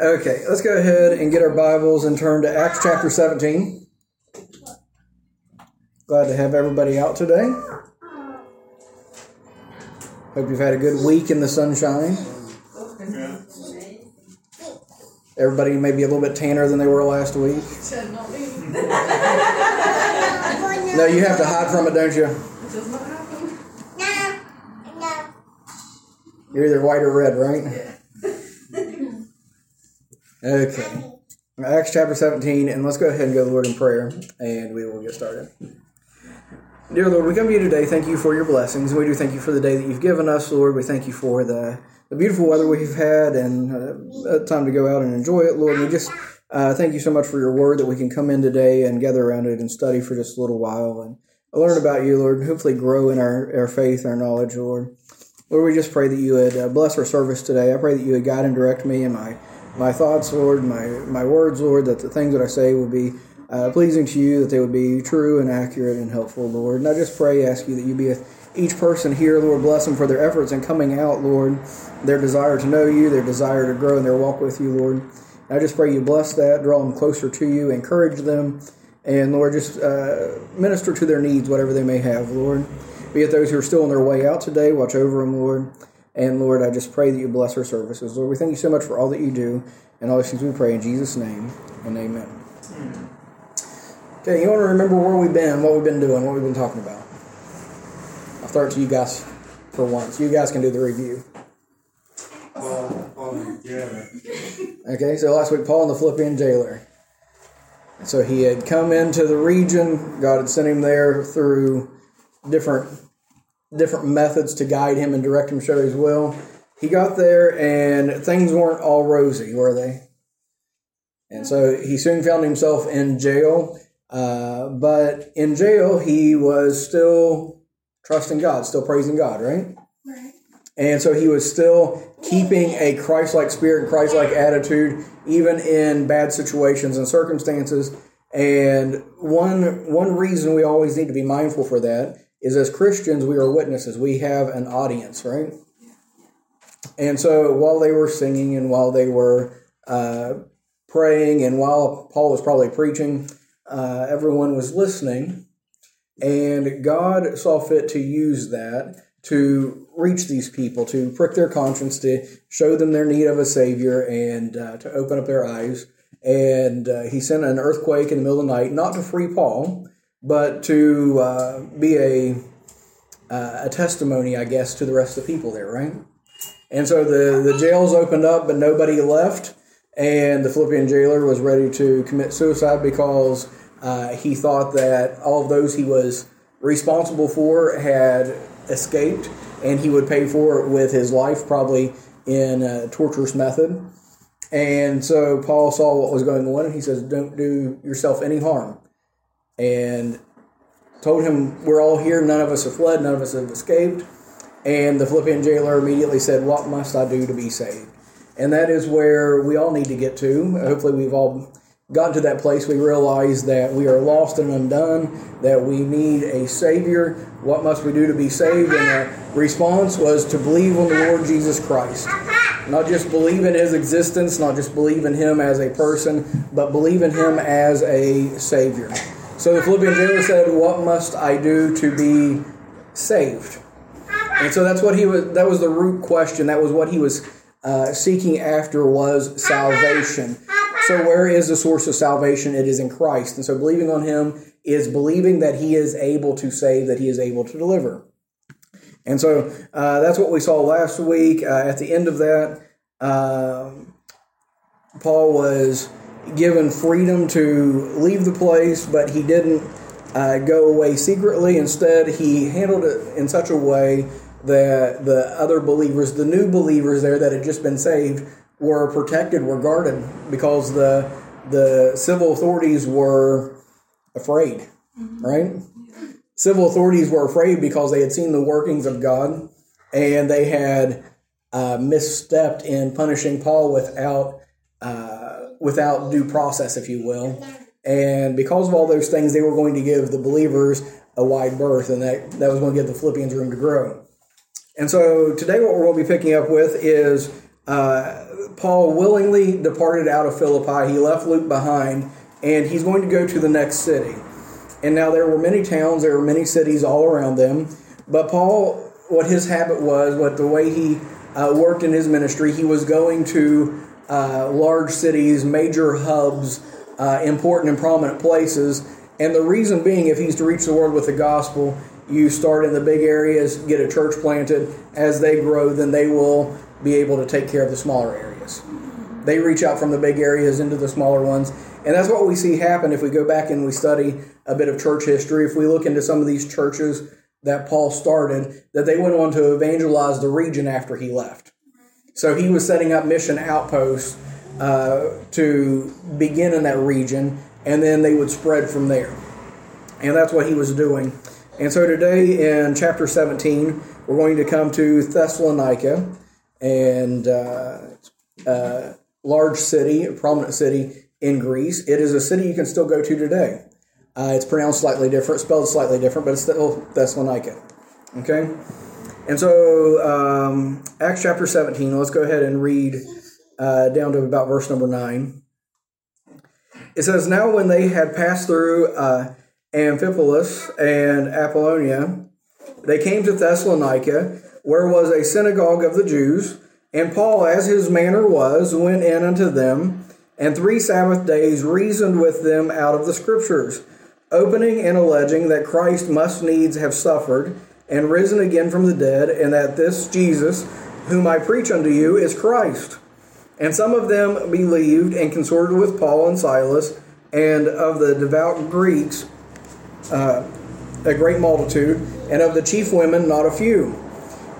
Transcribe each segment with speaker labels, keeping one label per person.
Speaker 1: Okay, let's go ahead and get our Bibles and turn to Acts chapter 17. Glad to have everybody out today. Hope you've had a good week in the sunshine. Everybody may be a little bit tanner than they were last week. No, you have to hide from it, don't you? You're either white or red, right? Okay. Acts chapter 17, and let's go ahead and go to the Lord in prayer, and we will get started. Dear Lord, we come to you today. Thank you for your blessings. We do thank you for the day that you've given us, Lord. We thank you for the, the beautiful weather we've had and uh, time to go out and enjoy it, Lord. We just uh, thank you so much for your word that we can come in today and gather around it and study for just a little while and learn about you, Lord, and hopefully grow in our, our faith, our knowledge, Lord. Lord, we just pray that you would uh, bless our service today. I pray that you would guide and direct me and my my thoughts, Lord, my, my words, Lord, that the things that I say will be uh, pleasing to you, that they would be true and accurate and helpful, Lord. And I just pray, ask you that you be with each person here, Lord, bless them for their efforts in coming out, Lord, their desire to know you, their desire to grow in their walk with you, Lord. And I just pray you bless that, draw them closer to you, encourage them, and Lord, just uh, minister to their needs, whatever they may have, Lord. Be it those who are still on their way out today, watch over them, Lord. And Lord, I just pray that you bless our services. Lord, we thank you so much for all that you do and all these things we pray in Jesus' name and amen. Okay, you want to remember where we've been, what we've been doing, what we've been talking about? I'll start to you guys for once. You guys can do the review. Um, okay, so last week, Paul and the Philippian jailer. So he had come into the region. God had sent him there through different different methods to guide him and direct him, show his will. He got there and things weren't all rosy, were they? And so he soon found himself in jail. Uh, but in jail, he was still trusting God, still praising God, right? Right. And so he was still keeping a Christ like spirit and Christ like attitude, even in bad situations and circumstances. And one, one reason we always need to be mindful for that is as Christians, we are witnesses. We have an audience, right? And so while they were singing and while they were uh, praying and while Paul was probably preaching, uh, everyone was listening. And God saw fit to use that to reach these people, to prick their conscience, to show them their need of a Savior, and uh, to open up their eyes. And uh, he sent an earthquake in the middle of the night, not to free Paul, but to uh, be a uh, a testimony, I guess, to the rest of the people there, right? And so the the jails opened up, but nobody left, and the Philippian jailer was ready to commit suicide because uh, he thought that all of those he was responsible for had escaped, and he would pay for it with his life, probably in a torturous method. And so Paul saw what was going on, and he says, "Don't do yourself any harm." And told him, We're all here. None of us have fled. None of us have escaped. And the Philippian jailer immediately said, What must I do to be saved? And that is where we all need to get to. Hopefully, we've all gotten to that place. We realize that we are lost and undone, that we need a Savior. What must we do to be saved? And the response was to believe on the Lord Jesus Christ. Not just believe in His existence, not just believe in Him as a person, but believe in Him as a Savior. So the Philippian jailer said, "What must I do to be saved?" And so that's what he was. That was the root question. That was what he was uh, seeking after was salvation. So where is the source of salvation? It is in Christ. And so believing on Him is believing that He is able to save, that He is able to deliver. And so uh, that's what we saw last week. Uh, at the end of that, uh, Paul was given freedom to leave the place, but he didn't uh, go away secretly. Instead, he handled it in such a way that the other believers, the new believers there that had just been saved, were protected, were guarded, because the the civil authorities were afraid, mm-hmm. right? Civil authorities were afraid because they had seen the workings of God, and they had uh, misstepped in punishing Paul without. Uh, without due process, if you will. And because of all those things, they were going to give the believers a wide berth, and that, that was going to give the Philippians room to grow. And so today, what we're going to be picking up with is uh, Paul willingly departed out of Philippi. He left Luke behind, and he's going to go to the next city. And now there were many towns, there were many cities all around them. But Paul, what his habit was, what the way he uh, worked in his ministry, he was going to uh, large cities, major hubs, uh, important and prominent places. And the reason being, if he's to reach the world with the gospel, you start in the big areas, get a church planted. As they grow, then they will be able to take care of the smaller areas. They reach out from the big areas into the smaller ones. And that's what we see happen if we go back and we study a bit of church history. If we look into some of these churches that Paul started, that they went on to evangelize the region after he left. So he was setting up mission outposts uh, to begin in that region, and then they would spread from there. And that's what he was doing. And so today in chapter 17, we're going to come to Thessalonica, and uh, uh, large city, a prominent city in Greece. It is a city you can still go to today. Uh, it's pronounced slightly different, spelled slightly different, but it's still Thessalonica. Okay? And so, um, Acts chapter 17, let's go ahead and read uh, down to about verse number 9. It says, Now when they had passed through uh, Amphipolis and Apollonia, they came to Thessalonica, where was a synagogue of the Jews. And Paul, as his manner was, went in unto them, and three Sabbath days reasoned with them out of the Scriptures, opening and alleging that Christ must needs have suffered and risen again from the dead, and that this Jesus, whom I preach unto you, is Christ. And some of them believed and consorted with Paul and Silas, and of the devout Greeks, uh, a great multitude, and of the chief women, not a few.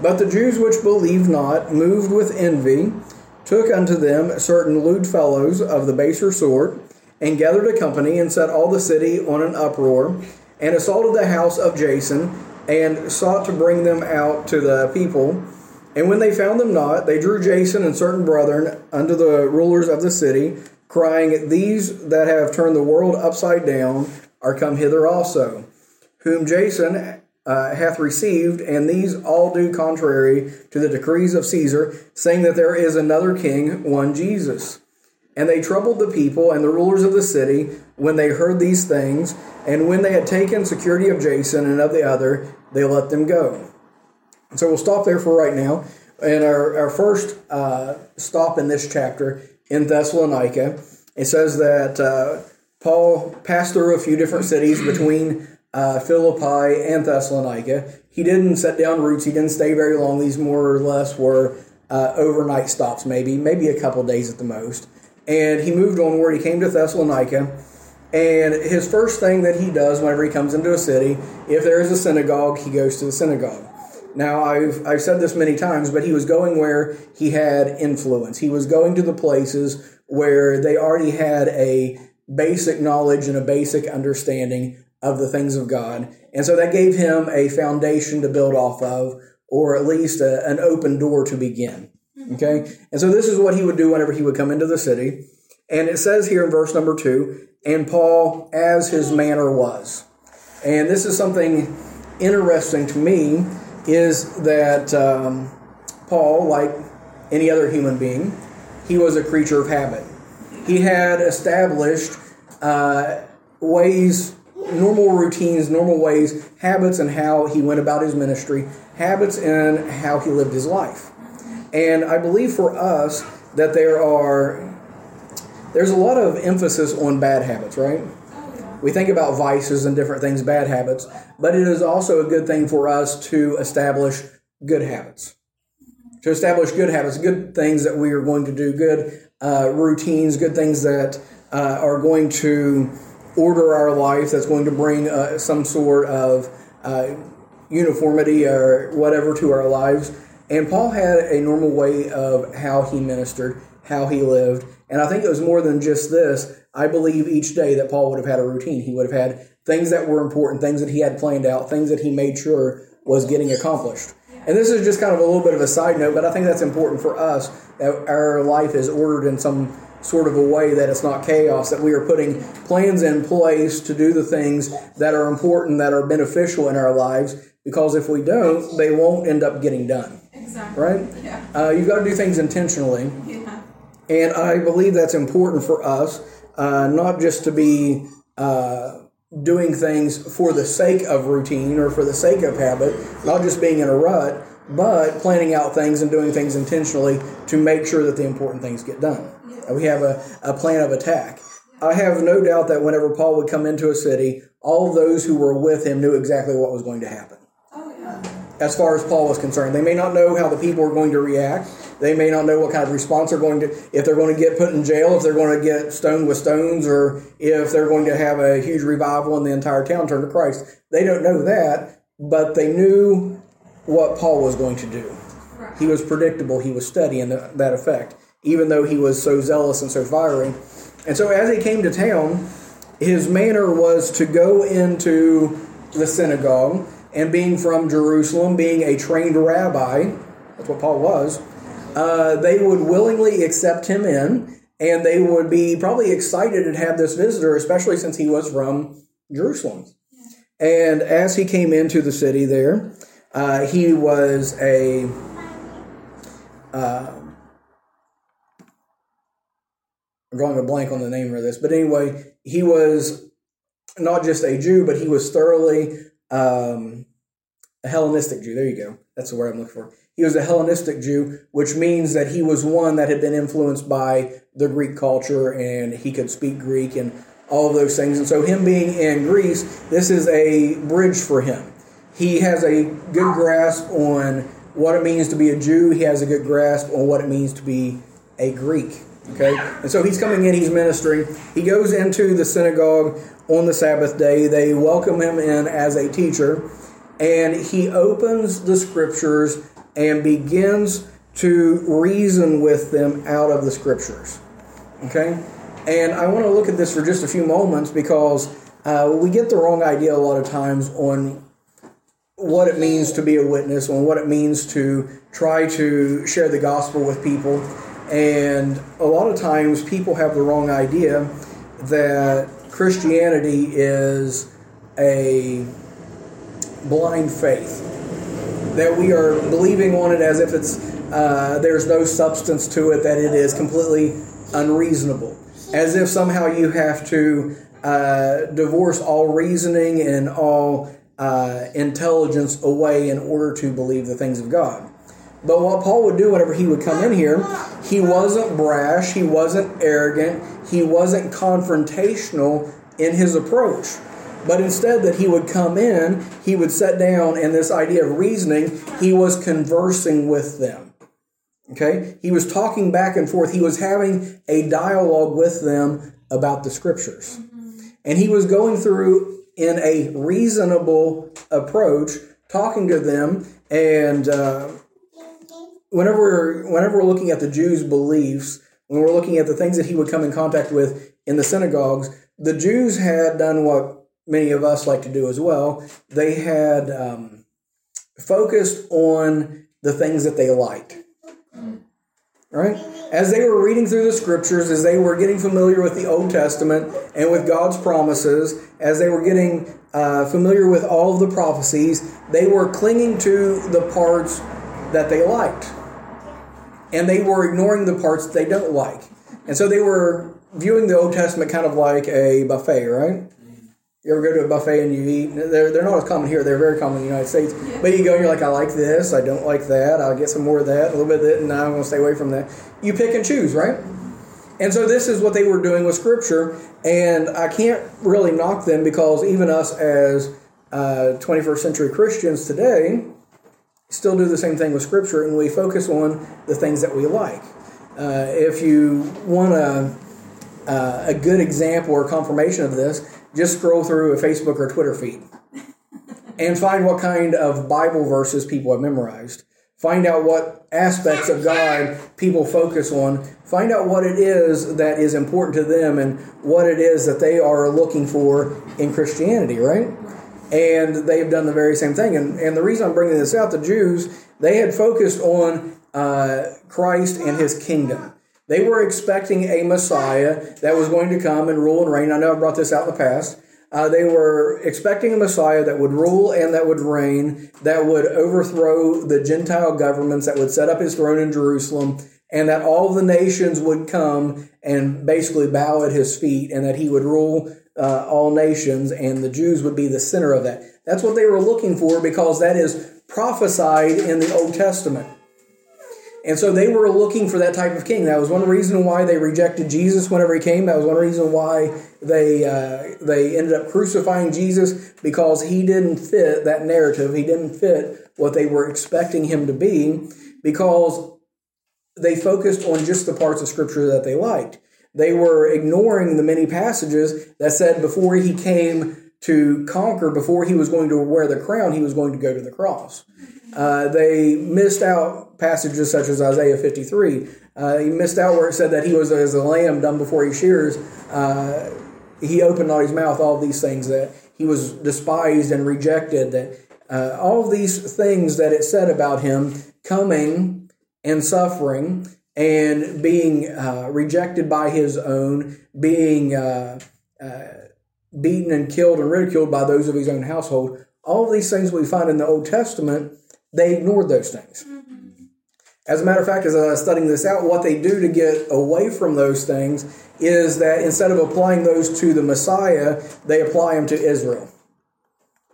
Speaker 1: But the Jews which believed not, moved with envy, took unto them certain lewd fellows of the baser sort, and gathered a company, and set all the city on an uproar, and assaulted the house of Jason, and sought to bring them out to the people. And when they found them not, they drew Jason and certain brethren unto the rulers of the city, crying, These that have turned the world upside down are come hither also, whom Jason uh, hath received, and these all do contrary to the decrees of Caesar, saying that there is another king, one Jesus. And they troubled the people and the rulers of the city when they heard these things, and when they had taken security of Jason and of the other, they let them go. So we'll stop there for right now. And our, our first uh, stop in this chapter in Thessalonica, it says that uh, Paul passed through a few different cities between uh, Philippi and Thessalonica. He didn't set down roots. He didn't stay very long. These more or less were uh, overnight stops, maybe, maybe a couple days at the most. And he moved onward. He came to Thessalonica. And his first thing that he does whenever he comes into a city, if there is a synagogue, he goes to the synagogue. Now, I've, I've said this many times, but he was going where he had influence. He was going to the places where they already had a basic knowledge and a basic understanding of the things of God. And so that gave him a foundation to build off of, or at least a, an open door to begin. Okay? And so this is what he would do whenever he would come into the city. And it says here in verse number two, and Paul as his manner was. And this is something interesting to me is that um, Paul, like any other human being, he was a creature of habit. He had established uh, ways normal routines, normal ways, habits, and how he went about his ministry, habits, and how he lived his life. And I believe for us that there are there's a lot of emphasis on bad habits, right? We think about vices and different things, bad habits, but it is also a good thing for us to establish good habits. To establish good habits, good things that we are going to do, good uh, routines, good things that uh, are going to order our life that's going to bring uh, some sort of uh, uniformity or whatever to our lives. And Paul had a normal way of how he ministered, how he lived. And I think it was more than just this. I believe each day that Paul would have had a routine. He would have had things that were important, things that he had planned out, things that he made sure was getting accomplished. And this is just kind of a little bit of a side note, but I think that's important for us that our life is ordered in some sort of a way that it's not chaos, that we are putting plans in place to do the things that are important, that are beneficial in our lives, because if we don't, they won't end up getting done.
Speaker 2: Exactly.
Speaker 1: right?
Speaker 2: Yeah.
Speaker 1: Uh, you've got to do things intentionally.
Speaker 2: Yeah.
Speaker 1: And I believe that's important for us, uh, not just to be uh, doing things for the sake of routine or for the sake of habit, not just being in a rut, but planning out things and doing things intentionally to make sure that the important things get done. Uh, We have a, a plan of attack. I have no doubt that whenever Paul would come into a city, all those who were with him knew exactly what was going to happen
Speaker 2: yeah.
Speaker 1: As far as Paul was concerned. They may not know how the people are going to react. They may not know what kind of response they're going to, if they're going to get put in jail, if they're going to get stoned with stones, or if they're going to have a huge revival and the entire town turn to Christ. They don't know that, but they knew what Paul was going to do. He was predictable. He was steady in the, that effect, even though he was so zealous and so fiery. And so as he came to town, his manner was to go into the synagogue, and being from Jerusalem, being a trained rabbi, that's what Paul was, uh, they would willingly accept him in, and they would be probably excited to have this visitor, especially since he was from Jerusalem. And as he came into the city there, uh, he was a uh, I'm drawing a blank on the name of this, but anyway, he was not just a Jew, but he was thoroughly um, a Hellenistic Jew. There you go. That's the word I'm looking for. He was a Hellenistic Jew, which means that he was one that had been influenced by the Greek culture and he could speak Greek and all of those things. And so, him being in Greece, this is a bridge for him. He has a good grasp on what it means to be a Jew, he has a good grasp on what it means to be a Greek. Okay? And so he's coming in, he's ministering. He goes into the synagogue on the Sabbath day. They welcome him in as a teacher, and he opens the scriptures and begins to reason with them out of the scriptures. Okay? And I want to look at this for just a few moments because uh, we get the wrong idea a lot of times on what it means to be a witness, on what it means to try to share the gospel with people. And a lot of times people have the wrong idea that Christianity is a blind faith, that we are believing on it as if it's uh, there's no substance to it, that it is completely unreasonable, as if somehow you have to uh, divorce all reasoning and all uh, intelligence away in order to believe the things of God. But what Paul would do whenever he would come in here, he wasn't brash, he wasn't arrogant, he wasn't confrontational in his approach. But instead, that he would come in, he would sit down, and this idea of reasoning, he was conversing with them. Okay? He was talking back and forth. He was having a dialogue with them about the scriptures. And he was going through in a reasonable approach, talking to them. And uh, whenever, whenever we're looking at the Jews' beliefs, when we're looking at the things that he would come in contact with in the synagogues, the Jews had done what many of us like to do as well. They had um, focused on the things that they liked. Right? As they were reading through the scriptures, as they were getting familiar with the Old Testament and with God's promises, as they were getting uh, familiar with all of the prophecies, they were clinging to the parts that they liked. And they were ignoring the parts that they don't like. And so they were viewing the Old Testament kind of like a buffet, right? You ever go to a buffet and you eat? They're, they're not as common here. They're very common in the United States. But you go and you're like, I like this. I don't like that. I'll get some more of that. A little bit of that. And I'm going to stay away from that. You pick and choose, right? And so this is what they were doing with Scripture. And I can't really knock them because even us as uh, 21st century Christians today still do the same thing with Scripture. And we focus on the things that we like. Uh, if you want a, uh, a good example or confirmation of this, just scroll through a Facebook or Twitter feed and find what kind of Bible verses people have memorized. Find out what aspects of God people focus on. Find out what it is that is important to them and what it is that they are looking for in Christianity, right? And they've done the very same thing. And, and the reason I'm bringing this out, the Jews, they had focused on uh, Christ and his kingdom. They were expecting a Messiah that was going to come and rule and reign. I know I brought this out in the past. Uh, they were expecting a Messiah that would rule and that would reign, that would overthrow the Gentile governments, that would set up his throne in Jerusalem, and that all the nations would come and basically bow at his feet, and that he would rule uh, all nations, and the Jews would be the center of that. That's what they were looking for because that is prophesied in the Old Testament. And so they were looking for that type of king. That was one reason why they rejected Jesus whenever he came. That was one reason why they uh, they ended up crucifying Jesus because he didn't fit that narrative. He didn't fit what they were expecting him to be because they focused on just the parts of Scripture that they liked. They were ignoring the many passages that said before he came to conquer, before he was going to wear the crown, he was going to go to the cross. Uh, they missed out passages such as Isaiah 53. Uh, he missed out where it said that he was as a lamb dumb before he shears. Uh, he opened not his mouth, all these things that he was despised and rejected. That uh, all these things that it said about him coming and suffering and being uh, rejected by his own, being uh, beaten and killed and ridiculed by those of his own household. All of these things we find in the Old Testament they ignored those things. As a matter of fact, as I was studying this out, what they do to get away from those things is that instead of applying those to the Messiah, they apply them to Israel.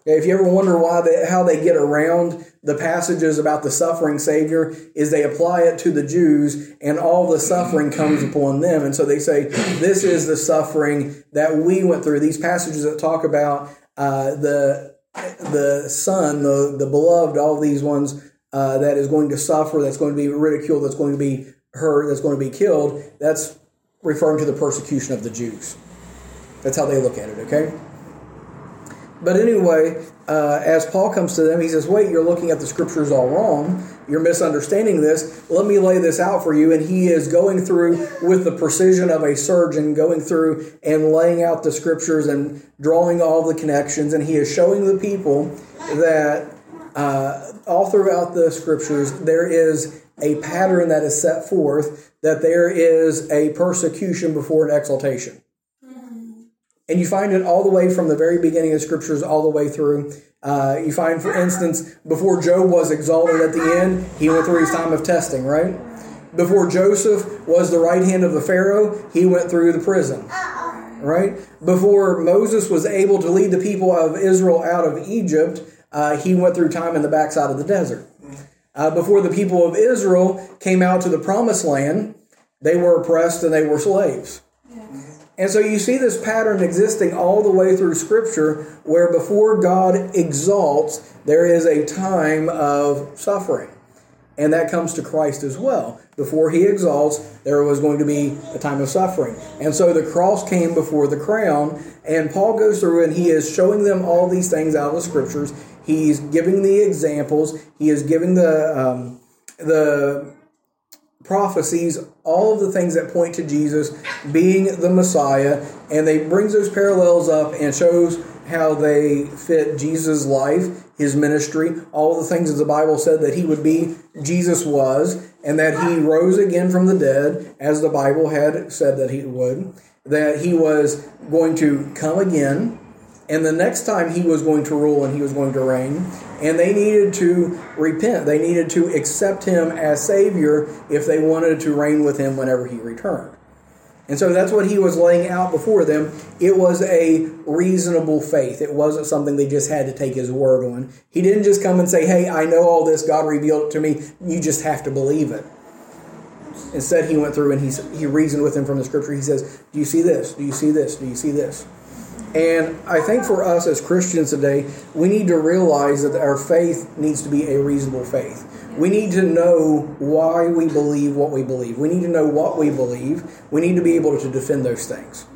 Speaker 1: Okay, if you ever wonder why they, how they get around the passages about the suffering Savior, is they apply it to the Jews, and all the suffering comes upon them, and so they say this is the suffering that we went through. These passages that talk about uh, the the son, the, the beloved, all these ones uh, that is going to suffer, that's going to be ridiculed, that's going to be hurt, that's going to be killed, that's referring to the persecution of the Jews. That's how they look at it, okay? But anyway, uh, as Paul comes to them, he says, Wait, you're looking at the scriptures all wrong. You're misunderstanding this. Let me lay this out for you. And he is going through with the precision of a surgeon, going through and laying out the scriptures and drawing all the connections. And he is showing the people that uh, all throughout the scriptures, there is a pattern that is set forth that there is a persecution before an exaltation. And you find it all the way from the very beginning of scriptures all the way through. Uh, you find, for instance, before Job was exalted at the end, he went through his time of testing, right? Before Joseph was the right hand of the Pharaoh, he went through the prison, right? Before Moses was able to lead the people of Israel out of Egypt, uh, he went through time in the backside of the desert. Uh, before the people of Israel came out to the promised land, they were oppressed and they were slaves. And so you see this pattern existing all the way through Scripture where before God exalts, there is a time of suffering. And that comes to Christ as well. Before he exalts, there was going to be a time of suffering. And so the cross came before the crown. And Paul goes through and he is showing them all these things out of the Scriptures. He's giving the examples. He is giving the um, the prophecies, all of the things that point to Jesus being the Messiah, and they brings those parallels up and shows how they fit Jesus' life, his ministry, all the things that the Bible said that he would be, Jesus was, and that he rose again from the dead, as the Bible had said that he would, that he was going to come again, and the next time he was going to rule and he was going to reign, and they needed to repent. They needed to accept him as Savior if they wanted to reign with him whenever he returned. And so that's what he was laying out before them. It was a reasonable faith. It wasn't something they just had to take his word on. He didn't just come and say, Hey, I know all this. God revealed it to me. You just have to believe it. Instead, he went through and he, he reasoned with them from the scripture. He says, Do you see this? Do you see this? Do you see this? And I think for us as Christians today, we need to realize that our faith needs to be a reasonable faith. We need to know why we believe what we believe. We need to know what we believe. We need to be able to defend those things.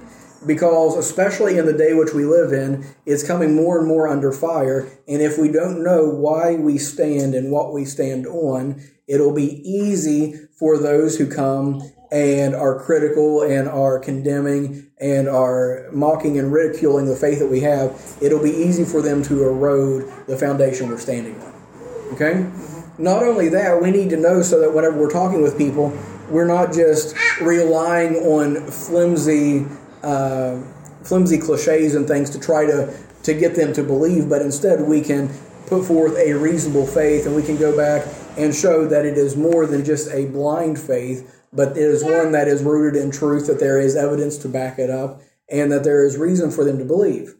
Speaker 1: Because, especially in the day which we live in, it's coming more and more under fire. And if we don't know why we stand and what we stand on, it'll be easy for those who come and are critical and are condemning and are mocking and ridiculing the faith that we have, it'll be easy for them to erode the foundation we're standing on. Okay? Not only that, we need to know so that whenever we're talking with people, we're not just relying on flimsy uh, flimsy cliches and things to try to to get them to believe, but instead we can put forth a reasonable faith and we can go back and show that it is more than just a blind faith, but it is one that is rooted in truth, that there is evidence to back it up, and that there is reason for them to believe.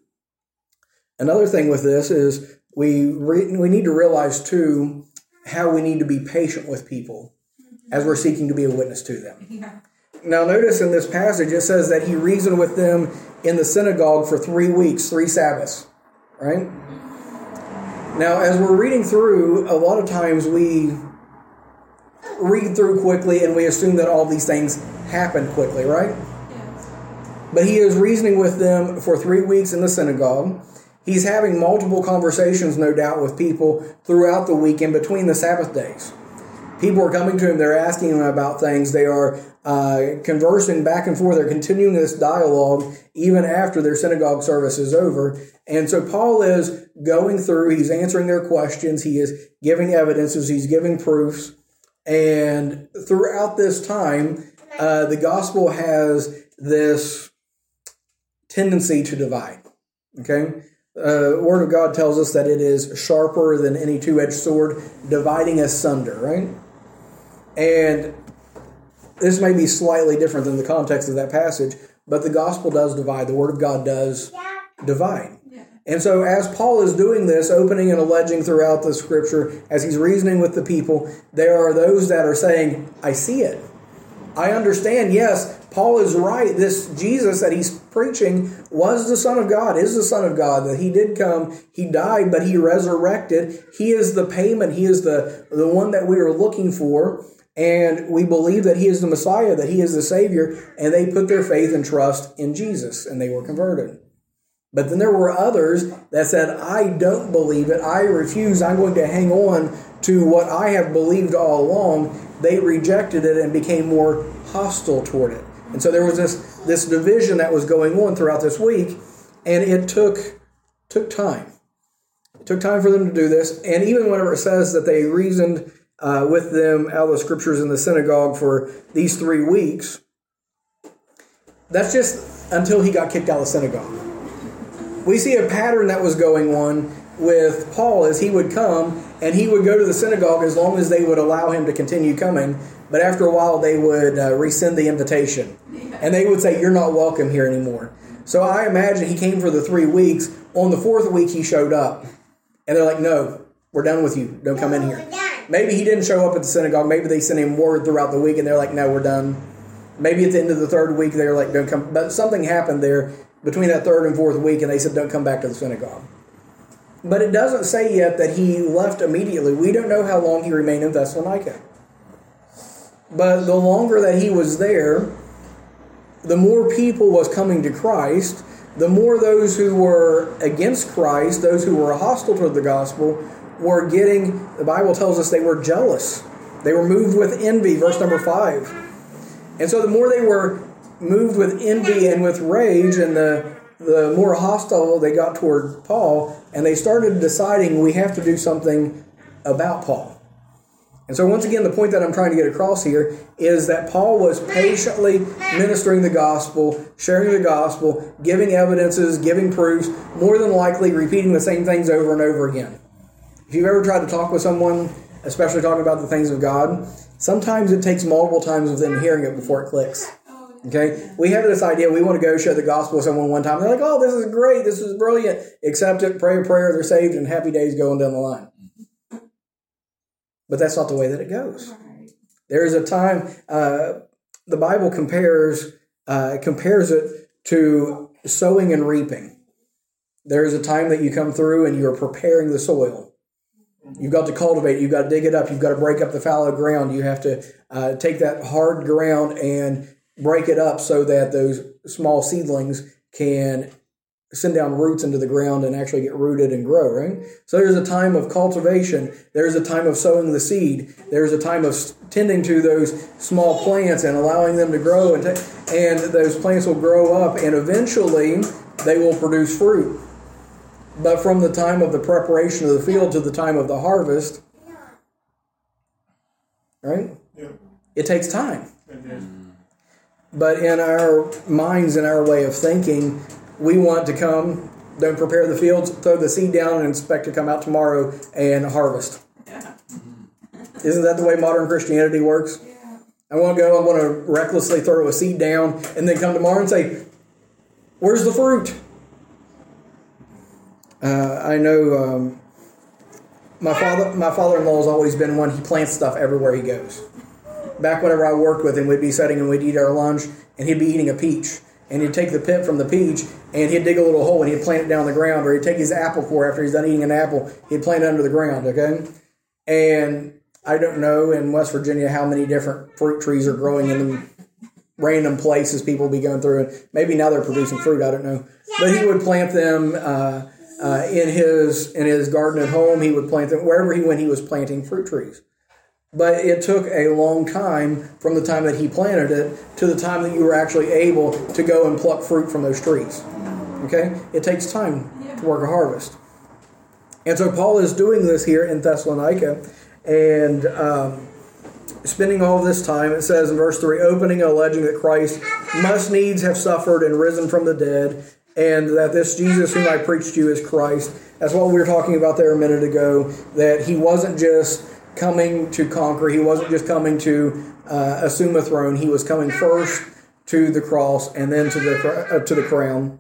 Speaker 1: Another thing with this is we re- we need to realize too how we need to be patient with people mm-hmm. as we're seeking to be a witness to them. Yeah. Now, notice in this passage it says that he reasoned with them in the synagogue for three weeks, three Sabbaths, right? Now, as we're reading through, a lot of times we read through quickly and we assume that all these things happen quickly, right? Yes. But he is reasoning with them for three weeks in the synagogue. He's having multiple conversations, no doubt, with people throughout the week in between the Sabbath days. People are coming to him, they're asking him about things, they are uh, conversing back and forth, they're continuing this dialogue even after their synagogue service is over. And so Paul is going through, he's answering their questions, he is giving evidences, he's giving proofs. And throughout this time, uh, the gospel has this tendency to divide. Okay? uh, Word of God tells us that it is sharper than any two edged sword, dividing asunder, right? And this may be slightly different than the context of that passage, but the gospel does divide. The Word of God does divide. And so, as Paul is doing this, opening and alleging throughout the scripture, as he's reasoning with the people, there are those that are saying, I see it. I understand, yes, Paul is right. This Jesus that he's preaching was the Son of God, is the Son of God, that he did come, he died, but he resurrected. He is the payment, he is the, the one that we are looking for. And we believe that he is the Messiah, that he is the Savior, and they put their faith and trust in Jesus, and they were converted. But then there were others that said, I don't believe it. I refuse. I'm going to hang on to what I have believed all along. They rejected it and became more hostile toward it. And so there was this, this division that was going on throughout this week, and it took, took time. It took time for them to do this. And even whenever it says that they reasoned uh, with them out of the scriptures in the synagogue for these three weeks, that's just until he got kicked out of the synagogue. We see a pattern that was going on with Paul as he would come and he would go to the synagogue as long as they would allow him to continue coming. But after a while, they would uh, rescind the invitation and they would say, You're not welcome here anymore. So I imagine he came for the three weeks. On the fourth week, he showed up. And they're like, No, we're done with you. Don't come in here. Maybe he didn't show up at the synagogue. Maybe they sent him word throughout the week and they're like, No, we're done. Maybe at the end of the third week, they're like, Don't come. But something happened there between that third and fourth week, and they said, Don't come back to the synagogue. But it doesn't say yet that he left immediately. We don't know how long he remained in Thessalonica. But the longer that he was there, the more people was coming to Christ, the more those who were against Christ, those who were hostile to the gospel, were getting, the Bible tells us they were jealous. They were moved with envy, verse number five. And so the more they were moved with envy and with rage, and the, the more hostile they got toward Paul, and they started deciding we have to do something about Paul. And so, once again, the point that I'm trying to get across here is that Paul was patiently ministering the gospel, sharing the gospel, giving evidences, giving proofs, more than likely repeating the same things over and over again. If you've ever tried to talk with someone, especially talking about the things of God, sometimes it takes multiple times of them hearing it before it clicks. Okay? We have this idea we want to go share the gospel with someone one time. They're like, oh, this is great. This is brilliant. Accept it, pray a prayer, they're saved, and happy days going down the line. But that's not the way that it goes. There is a time, uh, the Bible compares, uh, compares it to sowing and reaping. There is a time that you come through and you're preparing the soil. You've got to cultivate. You've got to dig it up. You've got to break up the fallow ground. You have to uh, take that hard ground and break it up so that those small seedlings can send down roots into the ground and actually get rooted and grow, right? So there's a time of cultivation, there's a time of sowing the seed, there's a time of tending to those small plants and allowing them to grow and t- and those plants will grow up and eventually they will produce fruit. But from the time of the preparation of the field to the time of the harvest, right? Yeah. It takes time. But in our minds and our way of thinking, we want to come, don't prepare the fields, throw the seed down, and expect to come out tomorrow and harvest. Yeah. Isn't that the way modern Christianity works? Yeah. I want to go, I want to recklessly throw a seed down, and then come tomorrow and say, Where's the fruit? Uh, I know um, my father my father-in-law has always been one he plants stuff everywhere he goes back whenever i worked with him we'd be sitting and we'd eat our lunch and he'd be eating a peach and he'd take the pit from the peach and he'd dig a little hole and he'd plant it down the ground or he'd take his apple core after he's done eating an apple he'd plant it under the ground okay and i don't know in west virginia how many different fruit trees are growing in the random places people be going through and maybe now they're producing fruit i don't know but he would plant them uh, uh, in his in his garden at home. He would plant them wherever he went. He was planting fruit trees. But it took a long time from the time that he planted it to the time that you were actually able to go and pluck fruit from those trees. Okay, it takes time to work a harvest. And so Paul is doing this here in Thessalonica, and um, spending all this time. It says in verse three, opening and alleging that Christ must needs have suffered and risen from the dead and that this Jesus whom I preached to you is Christ. That's what we were talking about there a minute ago, that he wasn't just coming to conquer, he wasn't just coming to uh, assume a throne, he was coming first to the cross and then to the, uh, to the crown.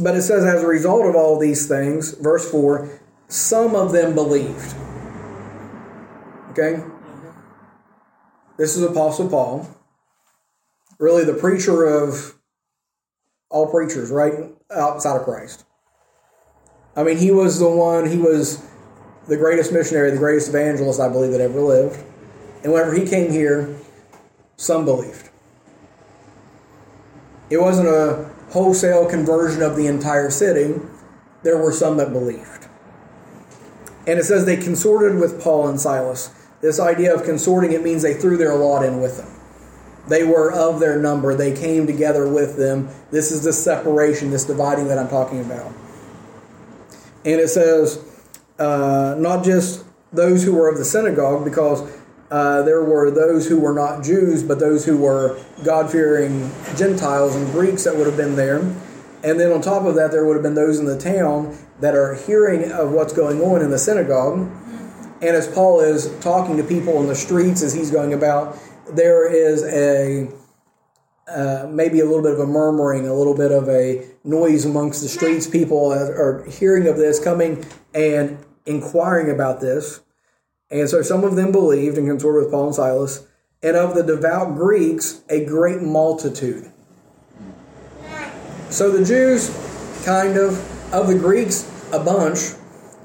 Speaker 1: But it says, as a result of all these things, verse 4, some of them believed. Okay? This is Apostle Paul, really the preacher of all preachers, right? Outside of Christ. I mean, he was the one, he was the greatest missionary, the greatest evangelist, I believe, that ever lived. And whenever he came here, some believed. It wasn't a wholesale conversion of the entire city, there were some that believed. And it says they consorted with Paul and Silas. This idea of consorting, it means they threw their lot in with them. They were of their number. They came together with them. This is the separation, this dividing that I'm talking about. And it says, uh, not just those who were of the synagogue, because uh, there were those who were not Jews, but those who were God fearing Gentiles and Greeks that would have been there. And then on top of that, there would have been those in the town that are hearing of what's going on in the synagogue. And as Paul is talking to people in the streets as he's going about, there is a uh, maybe a little bit of a murmuring, a little bit of a noise amongst the streets. People are hearing of this, coming and inquiring about this. And so some of them believed and consorted with Paul and Silas. And of the devout Greeks, a great multitude. So the Jews, kind of, of the Greeks, a bunch.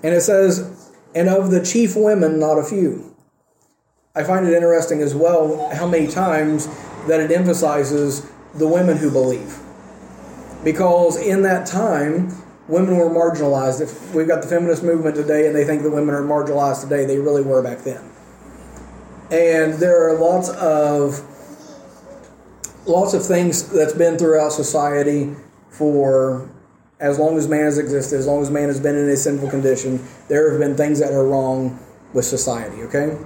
Speaker 1: And it says, and of the chief women, not a few. I find it interesting as well how many times that it emphasizes the women who believe. Because in that time, women were marginalized. If we've got the feminist movement today and they think that women are marginalized today, they really were back then. And there are lots of lots of things that's been throughout society for as long as man has existed, as long as man has been in a sinful condition, there have been things that are wrong with society, okay?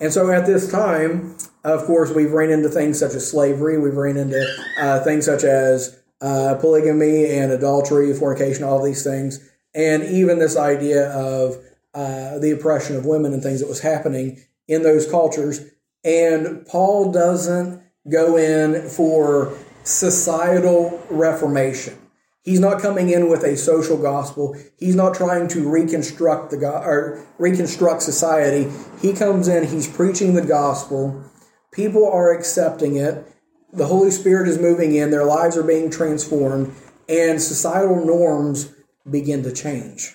Speaker 1: And so at this time, of course, we've ran into things such as slavery, we've ran into uh, things such as uh, polygamy and adultery, fornication, all these things, and even this idea of uh, the oppression of women and things that was happening in those cultures. And Paul doesn't go in for societal reformation. He's not coming in with a social gospel. He's not trying to reconstruct the go- or reconstruct society. He comes in, he's preaching the gospel. People are accepting it. The Holy Spirit is moving in, their lives are being transformed, and societal norms begin to change.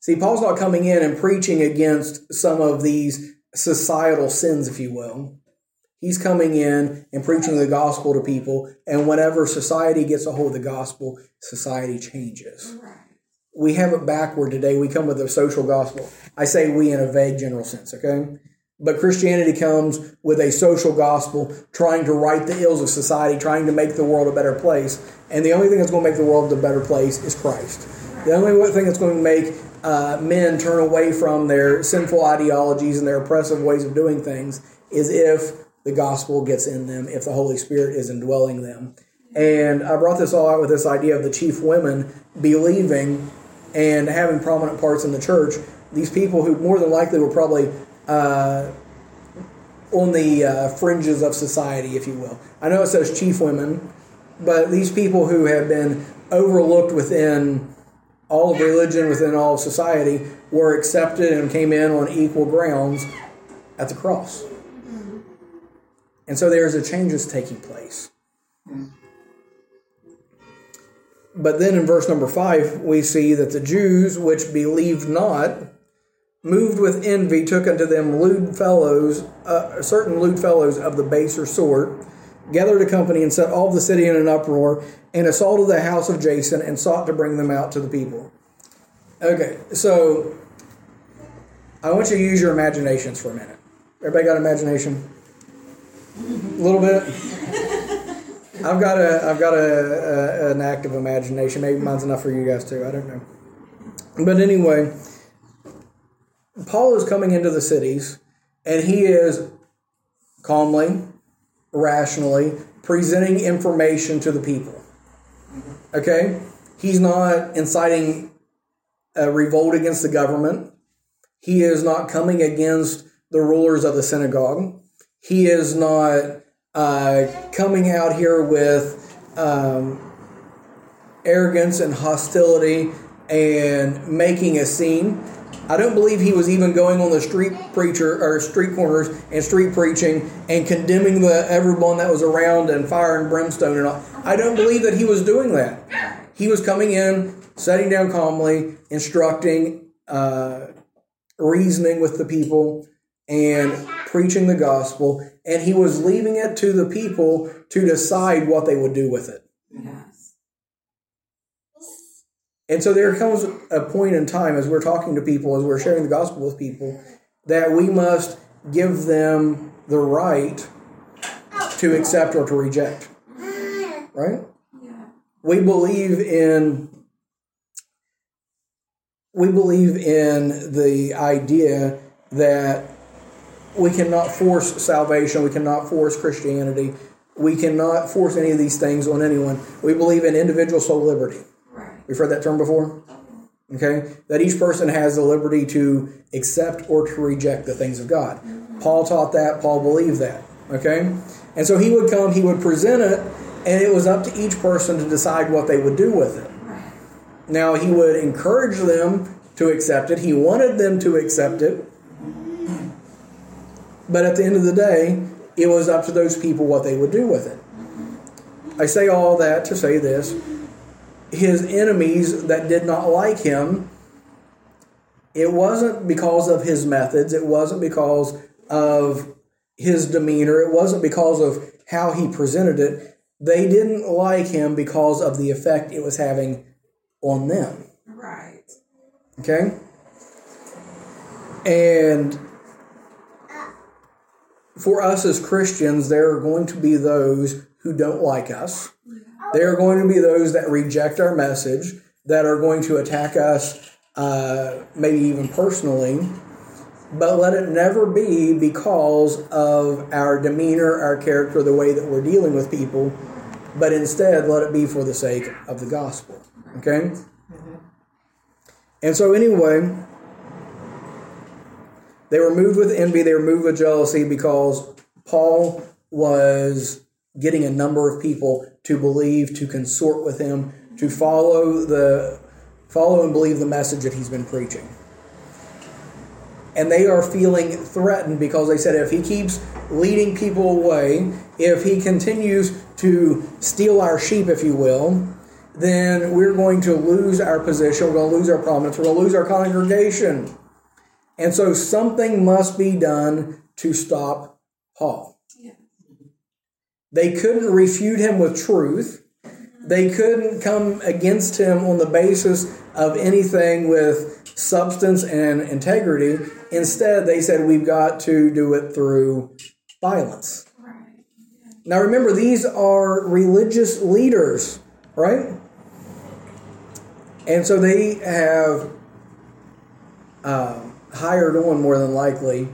Speaker 1: See, Paul's not coming in and preaching against some of these societal sins, if you will. He's coming in and preaching the gospel to people, and whenever society gets a hold of the gospel, society changes. We have it backward today. We come with a social gospel. I say we in a vague general sense, okay? But Christianity comes with a social gospel, trying to right the ills of society, trying to make the world a better place. And the only thing that's going to make the world a better place is Christ. The only thing that's going to make uh, men turn away from their sinful ideologies and their oppressive ways of doing things is if the gospel gets in them, if the Holy Spirit is indwelling them. And I brought this all out with this idea of the chief women believing and having prominent parts in the church. These people who more than likely were probably uh, on the uh, fringes of society, if you will. I know it says chief women, but these people who have been overlooked within all of religion, within all of society, were accepted and came in on equal grounds at the cross. And so there's a change that's taking place. But then in verse number five, we see that the Jews, which believed not, moved with envy, took unto them lewd fellows, uh, certain lewd fellows of the baser sort, gathered a company and set all the city in an uproar, and assaulted the house of Jason and sought to bring them out to the people. Okay, so I want you to use your imaginations for a minute. Everybody got imagination? A little bit. I've got a I've got a, a, an active imagination. Maybe mine's enough for you guys too. I don't know. But anyway, Paul is coming into the cities, and he is calmly, rationally presenting information to the people. Okay, he's not inciting a revolt against the government. He is not coming against the rulers of the synagogue. He is not uh, coming out here with um, arrogance and hostility and making a scene. I don't believe he was even going on the street preacher or street corners and street preaching and condemning the everyone that was around and fire and brimstone and all. I don't believe that he was doing that. He was coming in, sitting down calmly, instructing, uh, reasoning with the people, and preaching the gospel, and he was leaving it to the people to decide what they would do with it. Yes. And so there comes a point in time as we're talking to people, as we're sharing the gospel with people, that we must give them the right to accept or to reject. Right? We believe in we believe in the idea that we cannot force salvation, we cannot force Christianity, we cannot force any of these things on anyone. We believe in individual soul liberty. We've heard that term before? Okay? That each person has the liberty to accept or to reject the things of God. Paul taught that, Paul believed that. Okay? And so he would come, he would present it, and it was up to each person to decide what they would do with it. Now, he would encourage them to accept it, he wanted them to accept it. But at the end of the day, it was up to those people what they would do with it. I say all that to say this his enemies that did not like him, it wasn't because of his methods, it wasn't because of his demeanor, it wasn't because of how he presented it. They didn't like him because of the effect it was having on them.
Speaker 2: Right.
Speaker 1: Okay? And for us as Christians, there are going to be those who don't like us. There are going to be those that reject our message, that are going to attack us, uh, maybe even personally. But let it never be because of our demeanor, our character, the way that we're dealing with people, but instead let it be for the sake of the gospel. Okay? And so, anyway, they were moved with envy, they were moved with jealousy because Paul was getting a number of people to believe, to consort with him, to follow the follow and believe the message that he's been preaching. And they are feeling threatened because they said if he keeps leading people away, if he continues to steal our sheep, if you will, then we're going to lose our position, we're going to lose our prominence, we're going to lose our congregation. And so something must be done to stop Paul. They couldn't refute him with truth. They couldn't come against him on the basis of anything with substance and integrity. Instead, they said, we've got to do it through violence. Now, remember, these are religious leaders, right? And so they have. Uh, hired on more than likely.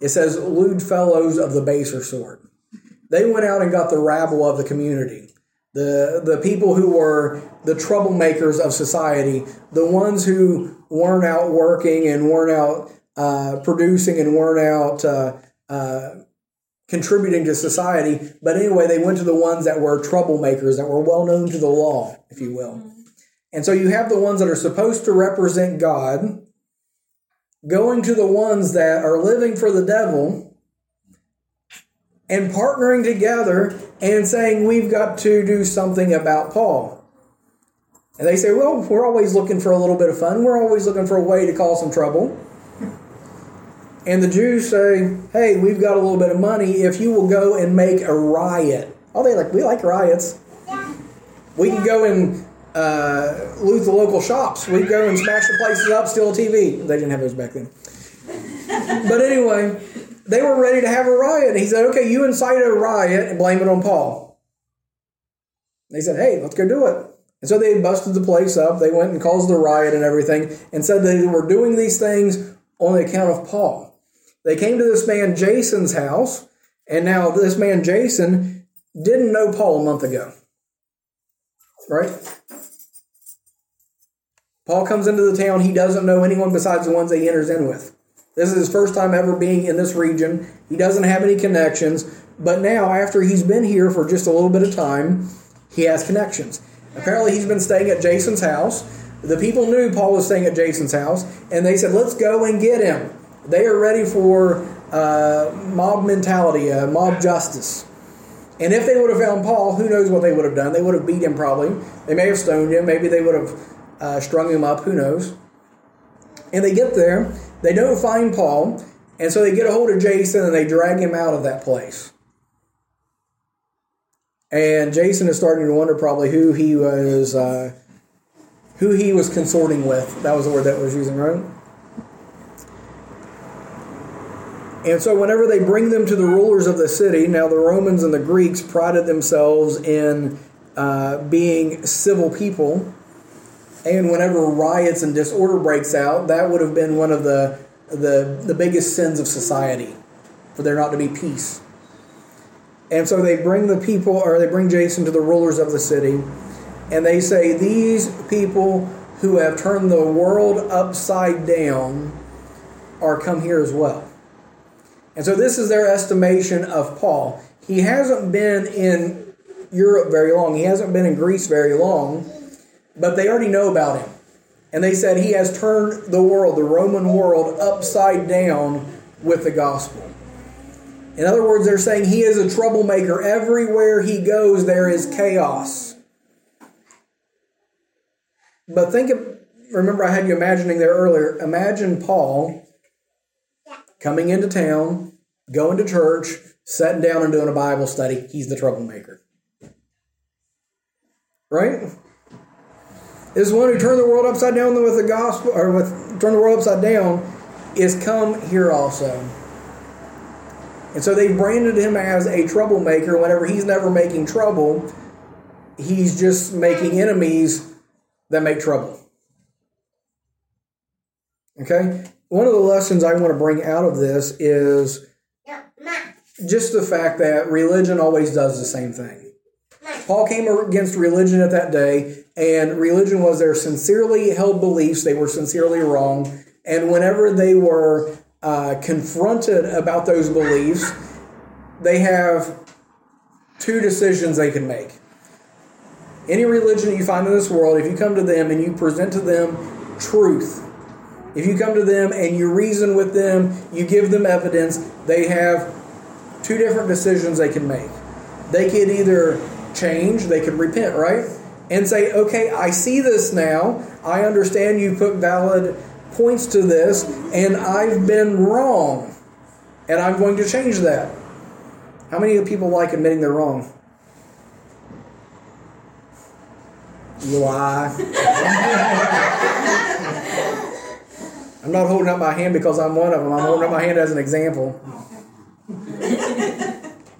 Speaker 1: It says lewd fellows of the baser sort. They went out and got the rabble of the community. the the people who were the troublemakers of society, the ones who weren't out working and weren't out uh, producing and weren't out uh, uh, contributing to society. But anyway, they went to the ones that were troublemakers, that were well known to the law, if you will. And so you have the ones that are supposed to represent God going to the ones that are living for the devil and partnering together and saying, We've got to do something about Paul. And they say, Well, we're always looking for a little bit of fun. We're always looking for a way to cause some trouble. And the Jews say, Hey, we've got a little bit of money if you will go and make a riot. Oh, they like, we like riots. Yeah. We can go and uh, loot the local shops. We go and smash the places up, steal a TV. They didn't have those back then. but anyway, they were ready to have a riot. He said, Okay, you incited a riot and blame it on Paul. They said, Hey, let's go do it. And so they busted the place up. They went and caused the riot and everything and said they were doing these things on the account of Paul. They came to this man Jason's house, and now this man Jason didn't know Paul a month ago. Right? Paul comes into the town. He doesn't know anyone besides the ones that he enters in with. This is his first time ever being in this region. He doesn't have any connections. But now, after he's been here for just a little bit of time, he has connections. Apparently, he's been staying at Jason's house. The people knew Paul was staying at Jason's house, and they said, Let's go and get him. They are ready for uh, mob mentality, uh, mob justice. And if they would have found Paul, who knows what they would have done? They would have beat him probably. They may have stoned him. Maybe they would have uh, strung him up. Who knows? And they get there. They don't find Paul. And so they get a hold of Jason and they drag him out of that place. And Jason is starting to wonder probably who he was, uh, who he was consorting with. That was the word that was using, right? And so, whenever they bring them to the rulers of the city, now the Romans and the Greeks prided themselves in uh, being civil people. And whenever riots and disorder breaks out, that would have been one of the, the, the biggest sins of society, for there not to be peace. And so they bring the people, or they bring Jason to the rulers of the city, and they say, These people who have turned the world upside down are come here as well. And so this is their estimation of Paul. He hasn't been in Europe very long, he hasn't been in Greece very long, but they already know about him. And they said he has turned the world, the Roman world, upside down with the gospel. In other words, they're saying he is a troublemaker. Everywhere he goes, there is chaos. But think of, remember, I had you imagining there earlier. Imagine Paul coming into town, going to church, sitting down and doing a Bible study, he's the troublemaker. Right? This one who turned the world upside down with the gospel, or with turned the world upside down, is come here also. And so they branded him as a troublemaker whenever he's never making trouble. He's just making enemies that make trouble. Okay? one of the lessons I want to bring out of this is just the fact that religion always does the same thing. Paul came against religion at that day, and religion was their sincerely held beliefs. They were sincerely wrong. And whenever they were uh, confronted about those beliefs, they have two decisions they can make. Any religion you find in this world, if you come to them and you present to them truth, if you come to them and you reason with them, you give them evidence, they have two different decisions they can make. They could either change, they could repent, right? And say, okay, I see this now. I understand you put valid points to this, and I've been wrong. And I'm going to change that. How many of people like admitting they're wrong? You lie. I'm not holding up my hand because I'm one of them. I'm holding up my hand as an example.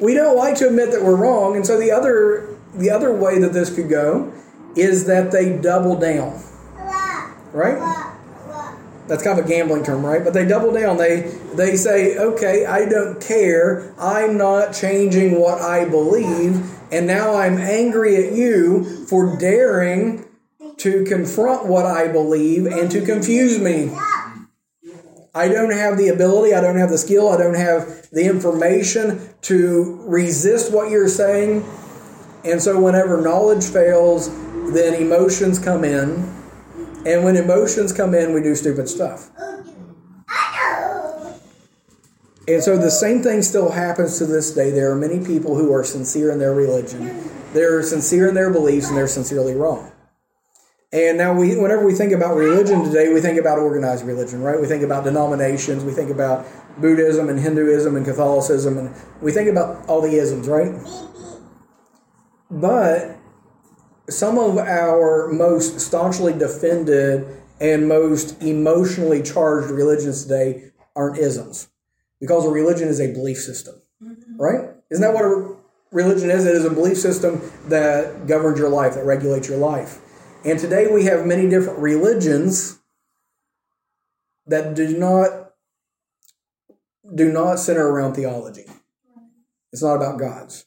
Speaker 1: We don't like to admit that we're wrong, and so the other the other way that this could go is that they double down. Right? That's kind of a gambling term, right? But they double down. They they say, "Okay, I don't care. I'm not changing what I believe, and now I'm angry at you for daring to confront what I believe and to confuse me." I don't have the ability, I don't have the skill, I don't have the information to resist what you're saying. And so, whenever knowledge fails, then emotions come in. And when emotions come in, we do stupid stuff. And so, the same thing still happens to this day. There are many people who are sincere in their religion, they're sincere in their beliefs, and they're sincerely wrong. And now, we, whenever we think about religion today, we think about organized religion, right? We think about denominations, we think about Buddhism and Hinduism and Catholicism, and we think about all the isms, right? But some of our most staunchly defended and most emotionally charged religions today aren't isms because a religion is a belief system, mm-hmm. right? Isn't that what a religion is? It is a belief system that governs your life, that regulates your life. And today we have many different religions that do not do not center around theology. It's not about gods.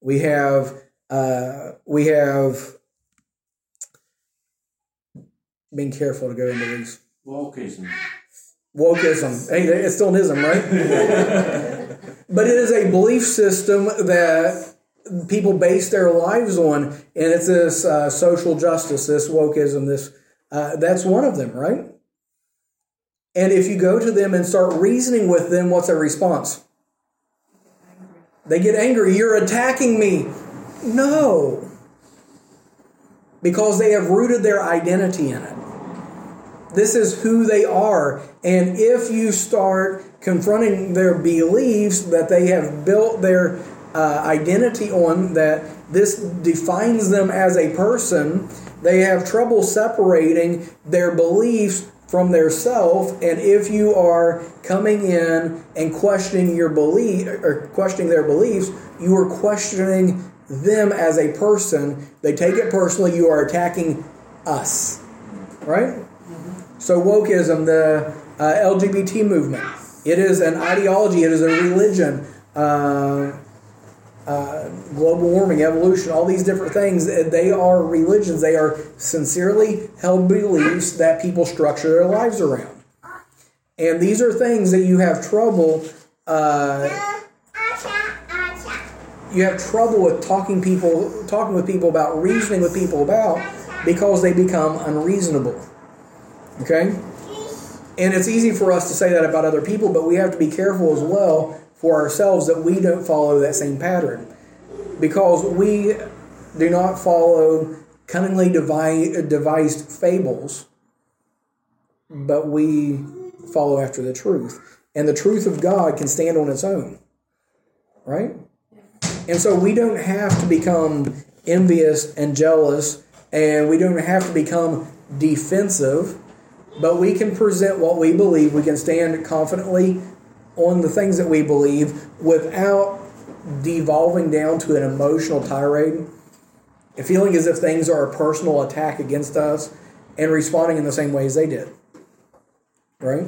Speaker 1: We have uh, we have being careful to go into these.
Speaker 2: Wokeism.
Speaker 1: Wokeism. Hey, it's still an ism, right? but it is a belief system that people base their lives on, and it's this uh, social justice, this wokeism, this uh, that's one of them, right? And if you go to them and start reasoning with them, what's their response? They get angry. You're attacking me. No. Because they have rooted their identity in it. This is who they are. And if you start confronting their beliefs that they have built their uh, identity on, that this defines them as a person, they have trouble separating their beliefs from their self and if you are coming in and questioning your belief or questioning their beliefs you are questioning them as a person. They take it personally you are attacking us. Right? So wokeism the uh, lgbt movement it is an ideology it is a religion. Uh, uh, global warming, evolution, all these different things, they are religions. They are sincerely held beliefs that people structure their lives around. And these are things that you have trouble. Uh, you have trouble with talking people, talking with people about, reasoning with people about, because they become unreasonable. Okay, and it's easy for us to say that about other people, but we have to be careful as well for ourselves that we don't follow that same pattern. Because we do not follow cunningly devised fables, but we follow after the truth. And the truth of God can stand on its own. Right? And so we don't have to become envious and jealous, and we don't have to become defensive, but we can present what we believe. We can stand confidently on the things that we believe without devolving down to an emotional tirade, and feeling as if things are a personal attack against us, and responding in the same way as they did. Right?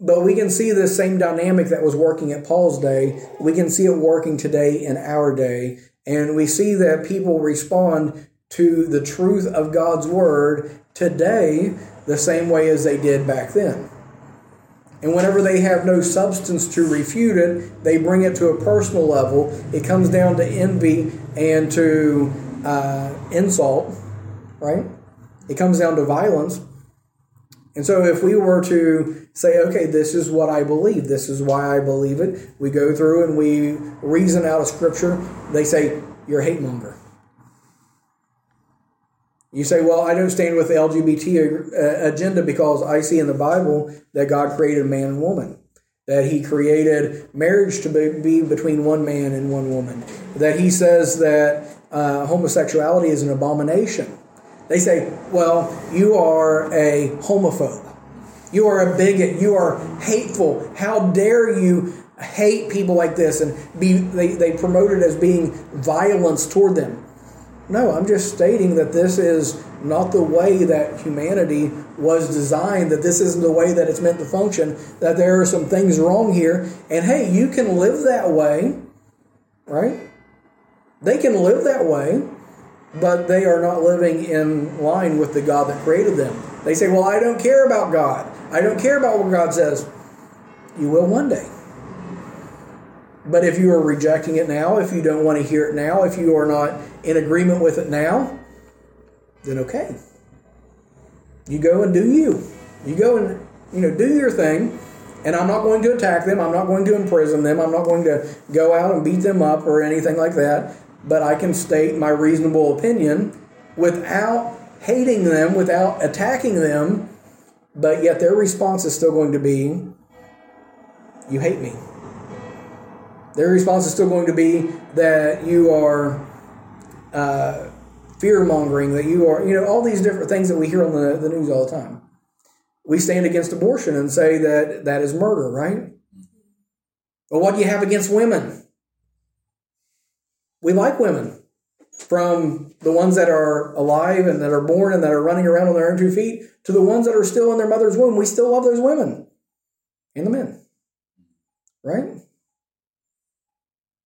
Speaker 1: But we can see this same dynamic that was working at Paul's day. We can see it working today in our day. And we see that people respond to the truth of God's word today the same way as they did back then. And whenever they have no substance to refute it, they bring it to a personal level. It comes down to envy and to uh, insult, right? It comes down to violence. And so, if we were to say, okay, this is what I believe, this is why I believe it, we go through and we reason out of Scripture, they say, you're a hate monger. You say, well, I don't stand with the LGBT uh, agenda because I see in the Bible that God created man and woman, that He created marriage to be between one man and one woman, that He says that uh, homosexuality is an abomination. They say, well, you are a homophobe. You are a bigot. You are hateful. How dare you hate people like this and be they, they promote it as being violence toward them. No, I'm just stating that this is not the way that humanity was designed, that this isn't the way that it's meant to function, that there are some things wrong here. And hey, you can live that way, right? They can live that way, but they are not living in line with the God that created them. They say, Well, I don't care about God. I don't care about what God says. You will one day. But if you are rejecting it now, if you don't want to hear it now, if you are not in agreement with it now, then okay. You go and do you. You go and you know do your thing, and I'm not going to attack them. I'm not going to imprison them. I'm not going to go out and beat them up or anything like that. But I can state my reasonable opinion without hating them, without attacking them. But yet their response is still going to be, "You hate me." Their response is still going to be that you are uh, fear mongering, that you are, you know, all these different things that we hear on the, the news all the time. We stand against abortion and say that that is murder, right? But what do you have against women? We like women. From the ones that are alive and that are born and that are running around on their own two feet to the ones that are still in their mother's womb, we still love those women and the men. Right?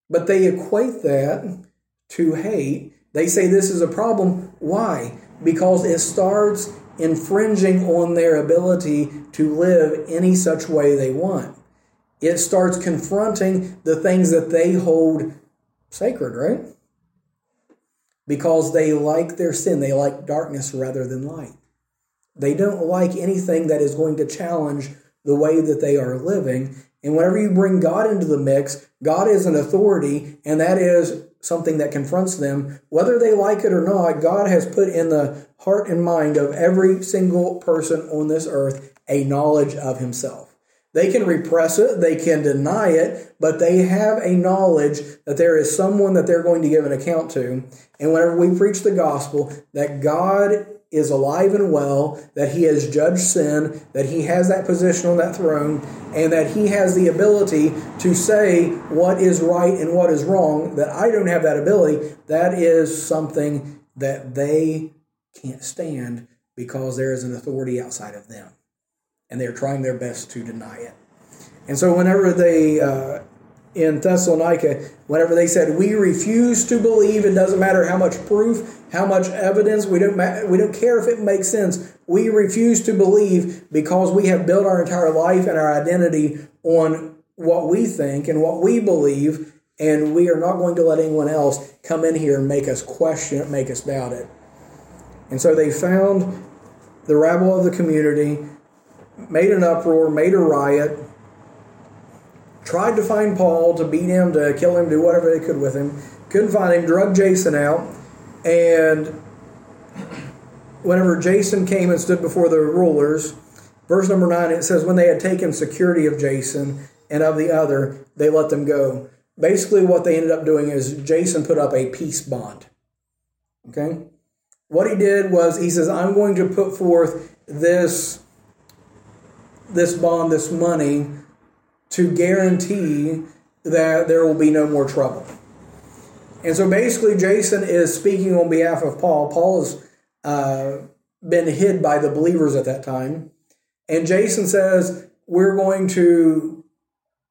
Speaker 1: But they equate that to hate. They say this is a problem. Why? Because it starts infringing on their ability to live any such way they want. It starts confronting the things that they hold sacred, right? Because they like their sin, they like darkness rather than light. They don't like anything that is going to challenge the way that they are living. And whenever you bring God into the mix, God is an authority, and that is something that confronts them. Whether they like it or not, God has put in the heart and mind of every single person on this earth a knowledge of Himself. They can repress it, they can deny it, but they have a knowledge that there is someone that they're going to give an account to. And whenever we preach the gospel, that God is alive and well, that he has judged sin, that he has that position on that throne, and that he has the ability to say what is right and what is wrong, that I don't have that ability, that is something that they can't stand because there is an authority outside of them. And they're trying their best to deny it. And so, whenever they uh, in Thessalonica, whenever they said, "We refuse to believe," it doesn't matter how much proof, how much evidence. We don't we don't care if it makes sense. We refuse to believe because we have built our entire life and our identity on what we think and what we believe, and we are not going to let anyone else come in here and make us question it, make us doubt it. And so they found the rabble of the community, made an uproar, made a riot tried to find Paul to beat him, to kill him, do whatever they could with him. Couldn't find him, drug Jason out, and whenever Jason came and stood before the rulers, verse number 9, it says, When they had taken security of Jason and of the other, they let them go. Basically, what they ended up doing is Jason put up a peace bond. Okay? What he did was he says, I'm going to put forth this, this bond, this money to guarantee that there will be no more trouble. And so basically, Jason is speaking on behalf of Paul. Paul has uh, been hid by the believers at that time. And Jason says, We're going to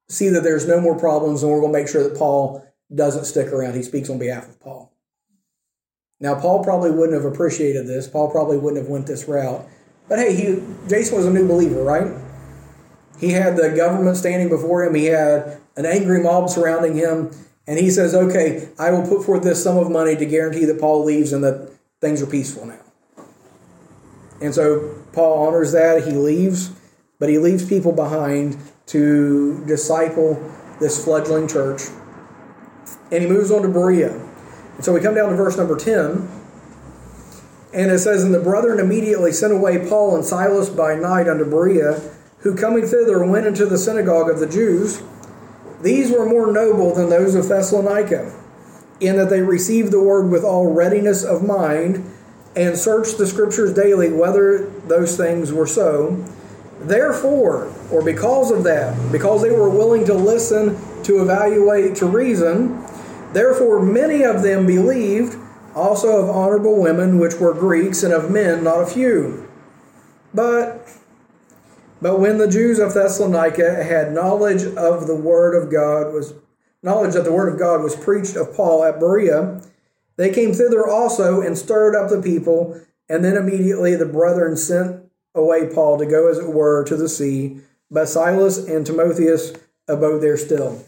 Speaker 1: see that there's no more problems and we're going to make sure that Paul doesn't stick around. He speaks on behalf of Paul. Now, Paul probably wouldn't have appreciated this. Paul probably wouldn't have went this route. But hey, he, Jason was a new believer, right? He had the government standing before him. He had an angry mob surrounding him. And he says, okay, I will put forth this sum of money to guarantee that Paul leaves and that things are peaceful now. And so Paul honors that. He leaves, but he leaves people behind to disciple this fledgling church. And he moves on to Berea. And so we come down to verse number 10. And it says, And the brethren immediately sent away Paul and Silas by night unto Berea who coming thither went into the synagogue of the Jews. These were more noble than those of Thessalonica, in that they received the word with all readiness of mind, and searched the scriptures daily whether those things were so. Therefore, or because of that, because they were willing to listen, to evaluate, to reason, therefore many of them believed, also of honorable women, which were Greeks, and of men not a few. But but when the Jews of Thessalonica had knowledge of the word of God was knowledge that the word of God was preached of Paul at Berea, they came thither also and stirred up the people, and then immediately the brethren sent away Paul to go as it were to the sea, but Silas and Timotheus abode there still.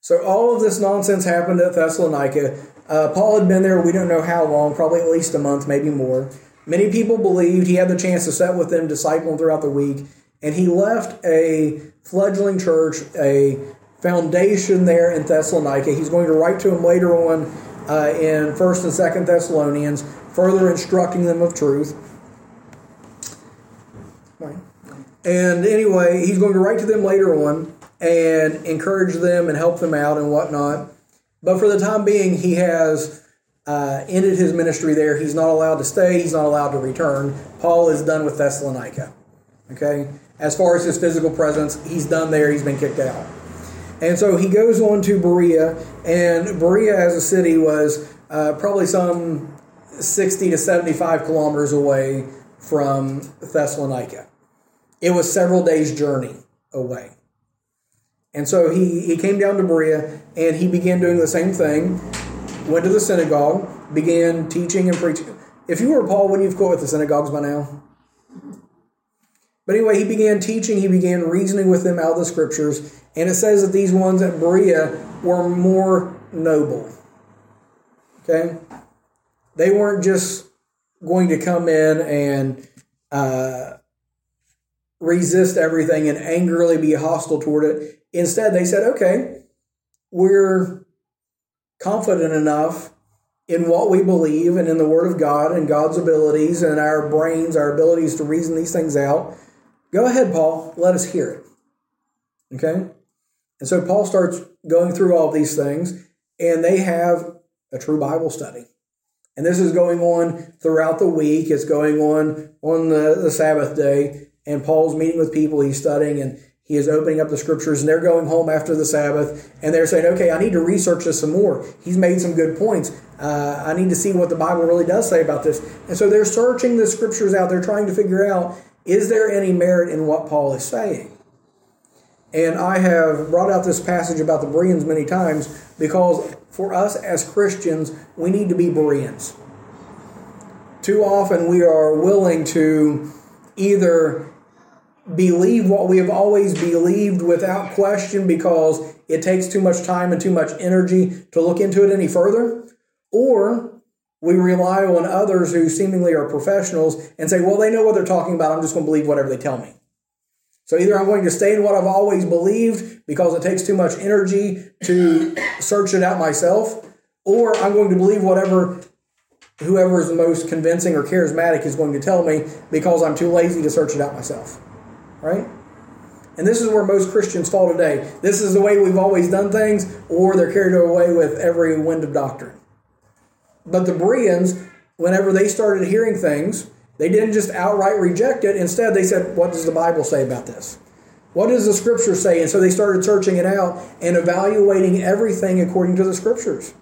Speaker 1: So all of this nonsense happened at Thessalonica. Uh, Paul had been there, we don't know how long, probably at least a month, maybe more. Many people believed he had the chance to sit with them, disciple them throughout the week, and he left a fledgling church, a foundation there in Thessalonica. He's going to write to them later on uh, in 1st and 2nd Thessalonians, further instructing them of truth. And anyway, he's going to write to them later on and encourage them and help them out and whatnot. But for the time being, he has uh, ended his ministry there. He's not allowed to stay, he's not allowed to return. Paul is done with Thessalonica. Okay? As far as his physical presence, he's done there, he's been kicked out. And so he goes on to Berea, and Berea as a city was uh, probably some 60 to 75 kilometers away from Thessalonica. It was several days' journey away. And so he, he came down to Berea and he began doing the same thing. Went to the synagogue, began teaching and preaching. If you were Paul, wouldn't you have quit with the synagogues by now? But anyway, he began teaching, he began reasoning with them out of the scriptures, and it says that these ones at Berea were more noble. Okay? They weren't just going to come in and uh, resist everything and angrily be hostile toward it. Instead, they said, okay, we're confident enough in what we believe and in the Word of God and God's abilities and our brains, our abilities to reason these things out. Go ahead, Paul, let us hear it. Okay? And so Paul starts going through all these things, and they have a true Bible study. And this is going on throughout the week. It's going on on the, the Sabbath day and Paul's meeting with people, he's studying, and he is opening up the scriptures, and they're going home after the Sabbath, and they're saying, okay, I need to research this some more. He's made some good points. Uh, I need to see what the Bible really does say about this. And so they're searching the scriptures out. They're trying to figure out, is there any merit in what Paul is saying? And I have brought out this passage about the Bereans many times because for us as Christians, we need to be Bereans. Too often we are willing to either believe what we have always believed without question because it takes too much time and too much energy to look into it any further, or we rely on others who seemingly are professionals and say, well, they know what they're talking about. I'm just going to believe whatever they tell me. So either I'm going to stay in what I've always believed because it takes too much energy to search it out myself, or I'm going to believe whatever whoever is the most convincing or charismatic is going to tell me because I'm too lazy to search it out myself right? And this is where most Christians fall today. This is the way we've always done things, or they're carried away with every wind of doctrine. But the Bereans, whenever they started hearing things, they didn't just outright reject it. Instead, they said, What does the Bible say about this? What does the Scripture say? And so they started searching it out and evaluating everything according to the Scriptures.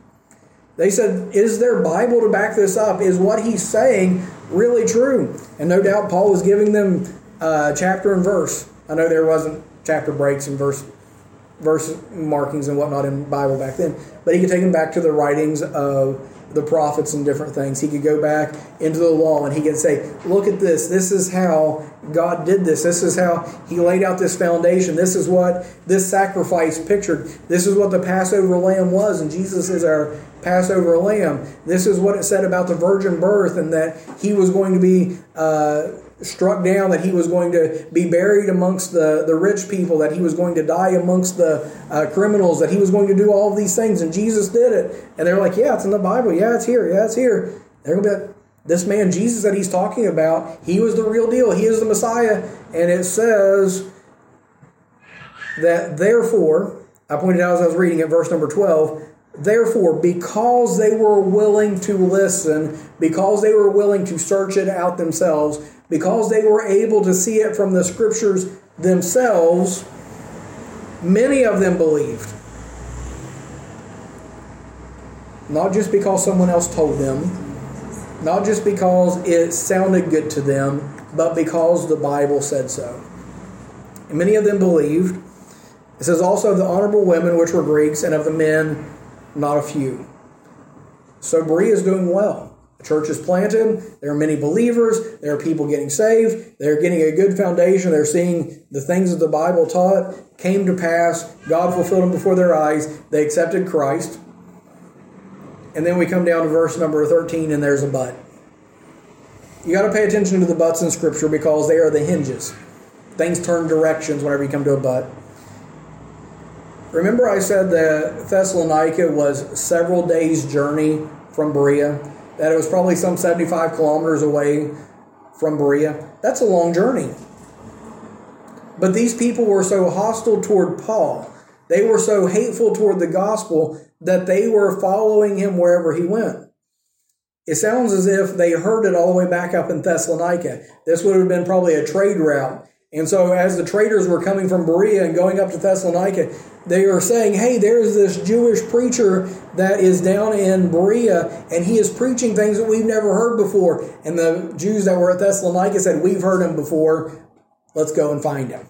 Speaker 1: They said, Is there Bible to back this up? Is what he's saying really true? And no doubt Paul was giving them uh, chapter and verse. I know there wasn't chapter breaks and verse verse markings and whatnot in Bible back then, but he could take them back to the writings of the prophets and different things. He could go back into the law and he could say, Look at this. This is how God did this. This is how he laid out this foundation. This is what this sacrifice pictured. This is what the Passover lamb was, and Jesus is our Passover lamb. This is what it said about the virgin birth and that he was going to be. Uh, struck down, that he was going to be buried amongst the, the rich people, that he was going to die amongst the uh, criminals, that he was going to do all of these things. And Jesus did it. And they're like, yeah, it's in the Bible. Yeah, it's here. Yeah, it's here. They're going to be like, this man, Jesus, that he's talking about, he was the real deal. He is the Messiah. And it says that therefore, I pointed out as I was reading it, verse number 12, Therefore, because they were willing to listen, because they were willing to search it out themselves, because they were able to see it from the scriptures themselves, many of them believed. not just because someone else told them, not just because it sounded good to them, but because the Bible said so. And many of them believed. It says also of the honorable women which were Greeks, and of the men, not a few. So Berea is doing well. Church is planted. There are many believers. There are people getting saved. They're getting a good foundation. They're seeing the things that the Bible taught came to pass. God fulfilled them before their eyes. They accepted Christ. And then we come down to verse number 13, and there's a but. You got to pay attention to the buts in Scripture because they are the hinges. Things turn directions whenever you come to a but. Remember, I said that Thessalonica was several days' journey from Berea, that it was probably some 75 kilometers away from Berea. That's a long journey. But these people were so hostile toward Paul, they were so hateful toward the gospel that they were following him wherever he went. It sounds as if they heard it all the way back up in Thessalonica. This would have been probably a trade route. And so, as the traders were coming from Berea and going up to Thessalonica, they are saying, Hey, there's this Jewish preacher that is down in Berea, and he is preaching things that we've never heard before. And the Jews that were at Thessalonica said, We've heard him before. Let's go and find him.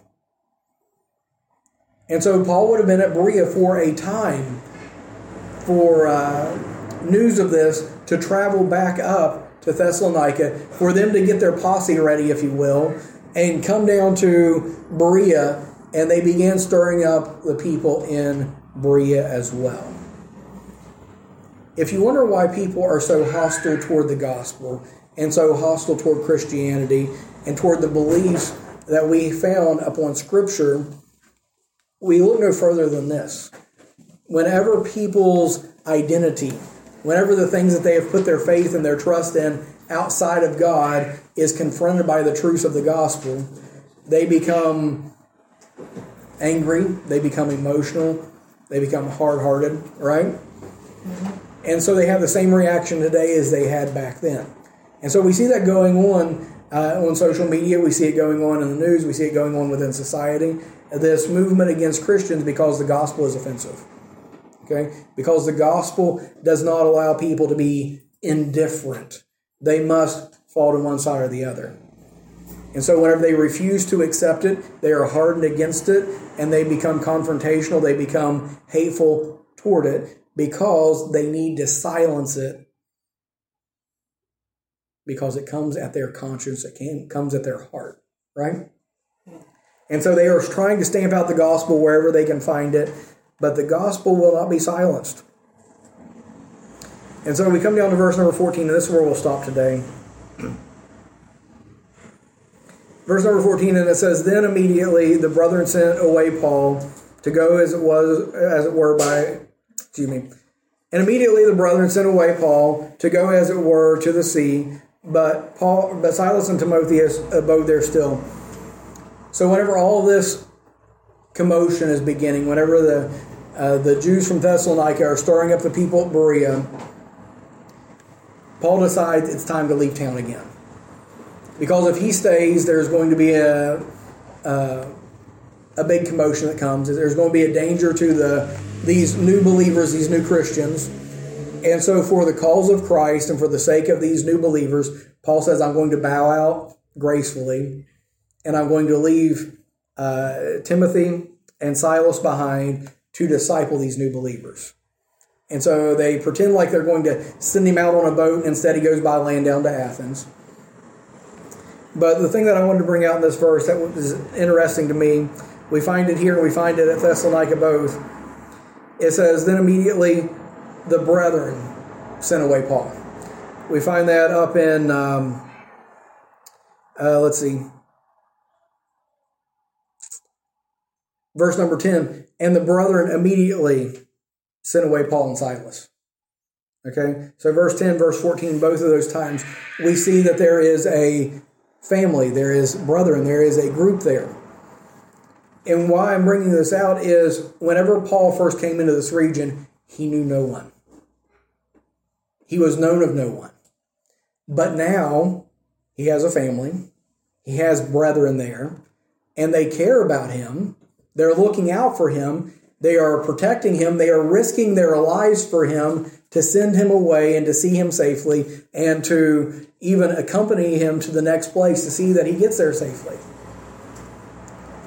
Speaker 1: And so Paul would have been at Berea for a time for uh, news of this to travel back up to Thessalonica, for them to get their posse ready, if you will, and come down to Berea, and they began stirring up the people in Berea as well. If you wonder why people are so hostile toward the gospel and so hostile toward Christianity and toward the beliefs that we found upon Scripture, we look no further than this. Whenever people's identity, whenever the things that they have put their faith and their trust in outside of God is confronted by the truths of the gospel, they become angry, they become emotional, they become hard hearted, right? Mm-hmm. And so they have the same reaction today as they had back then. And so we see that going on uh, on social media, we see it going on in the news, we see it going on within society this movement against Christians because the gospel is offensive. Okay? Because the gospel does not allow people to be indifferent. They must fall to one side or the other. And so, whenever they refuse to accept it, they are hardened against it and they become confrontational, they become hateful toward it because they need to silence it because it comes at their conscience, it can, comes at their heart, right? And so they are trying to stamp out the gospel wherever they can find it, but the gospel will not be silenced. And so we come down to verse number 14, and this is where we'll stop today. verse number 14, and it says, Then immediately the brethren sent away Paul to go as it was, as it were, by, excuse me. And immediately the brethren sent away Paul to go as it were to the sea, but Paul, but Silas and Timotheus abode there still. So whenever all this commotion is beginning, whenever the uh, the Jews from Thessalonica are stirring up the people at Berea, Paul decides it's time to leave town again. Because if he stays, there's going to be a, a, a big commotion that comes. There's going to be a danger to the these new believers, these new Christians. And so, for the cause of Christ and for the sake of these new believers, Paul says, I'm going to bow out gracefully and I'm going to leave uh, Timothy and Silas behind to disciple these new believers. And so they pretend like they're going to send him out on a boat. Instead, he goes by land down to Athens. But the thing that I wanted to bring out in this verse that was interesting to me, we find it here, we find it at Thessalonica both. It says, Then immediately the brethren sent away Paul. We find that up in, um, uh, let's see, Verse number 10 And the brethren immediately sent away Paul and Silas. Okay, so verse 10, verse 14, both of those times, we see that there is a family, there is brethren, there is a group there. And why I'm bringing this out is whenever Paul first came into this region, he knew no one. He was known of no one. But now he has a family, he has brethren there, and they care about him. They're looking out for him. They are protecting him. They are risking their lives for him to send him away and to see him safely and to even accompany him to the next place to see that he gets there safely.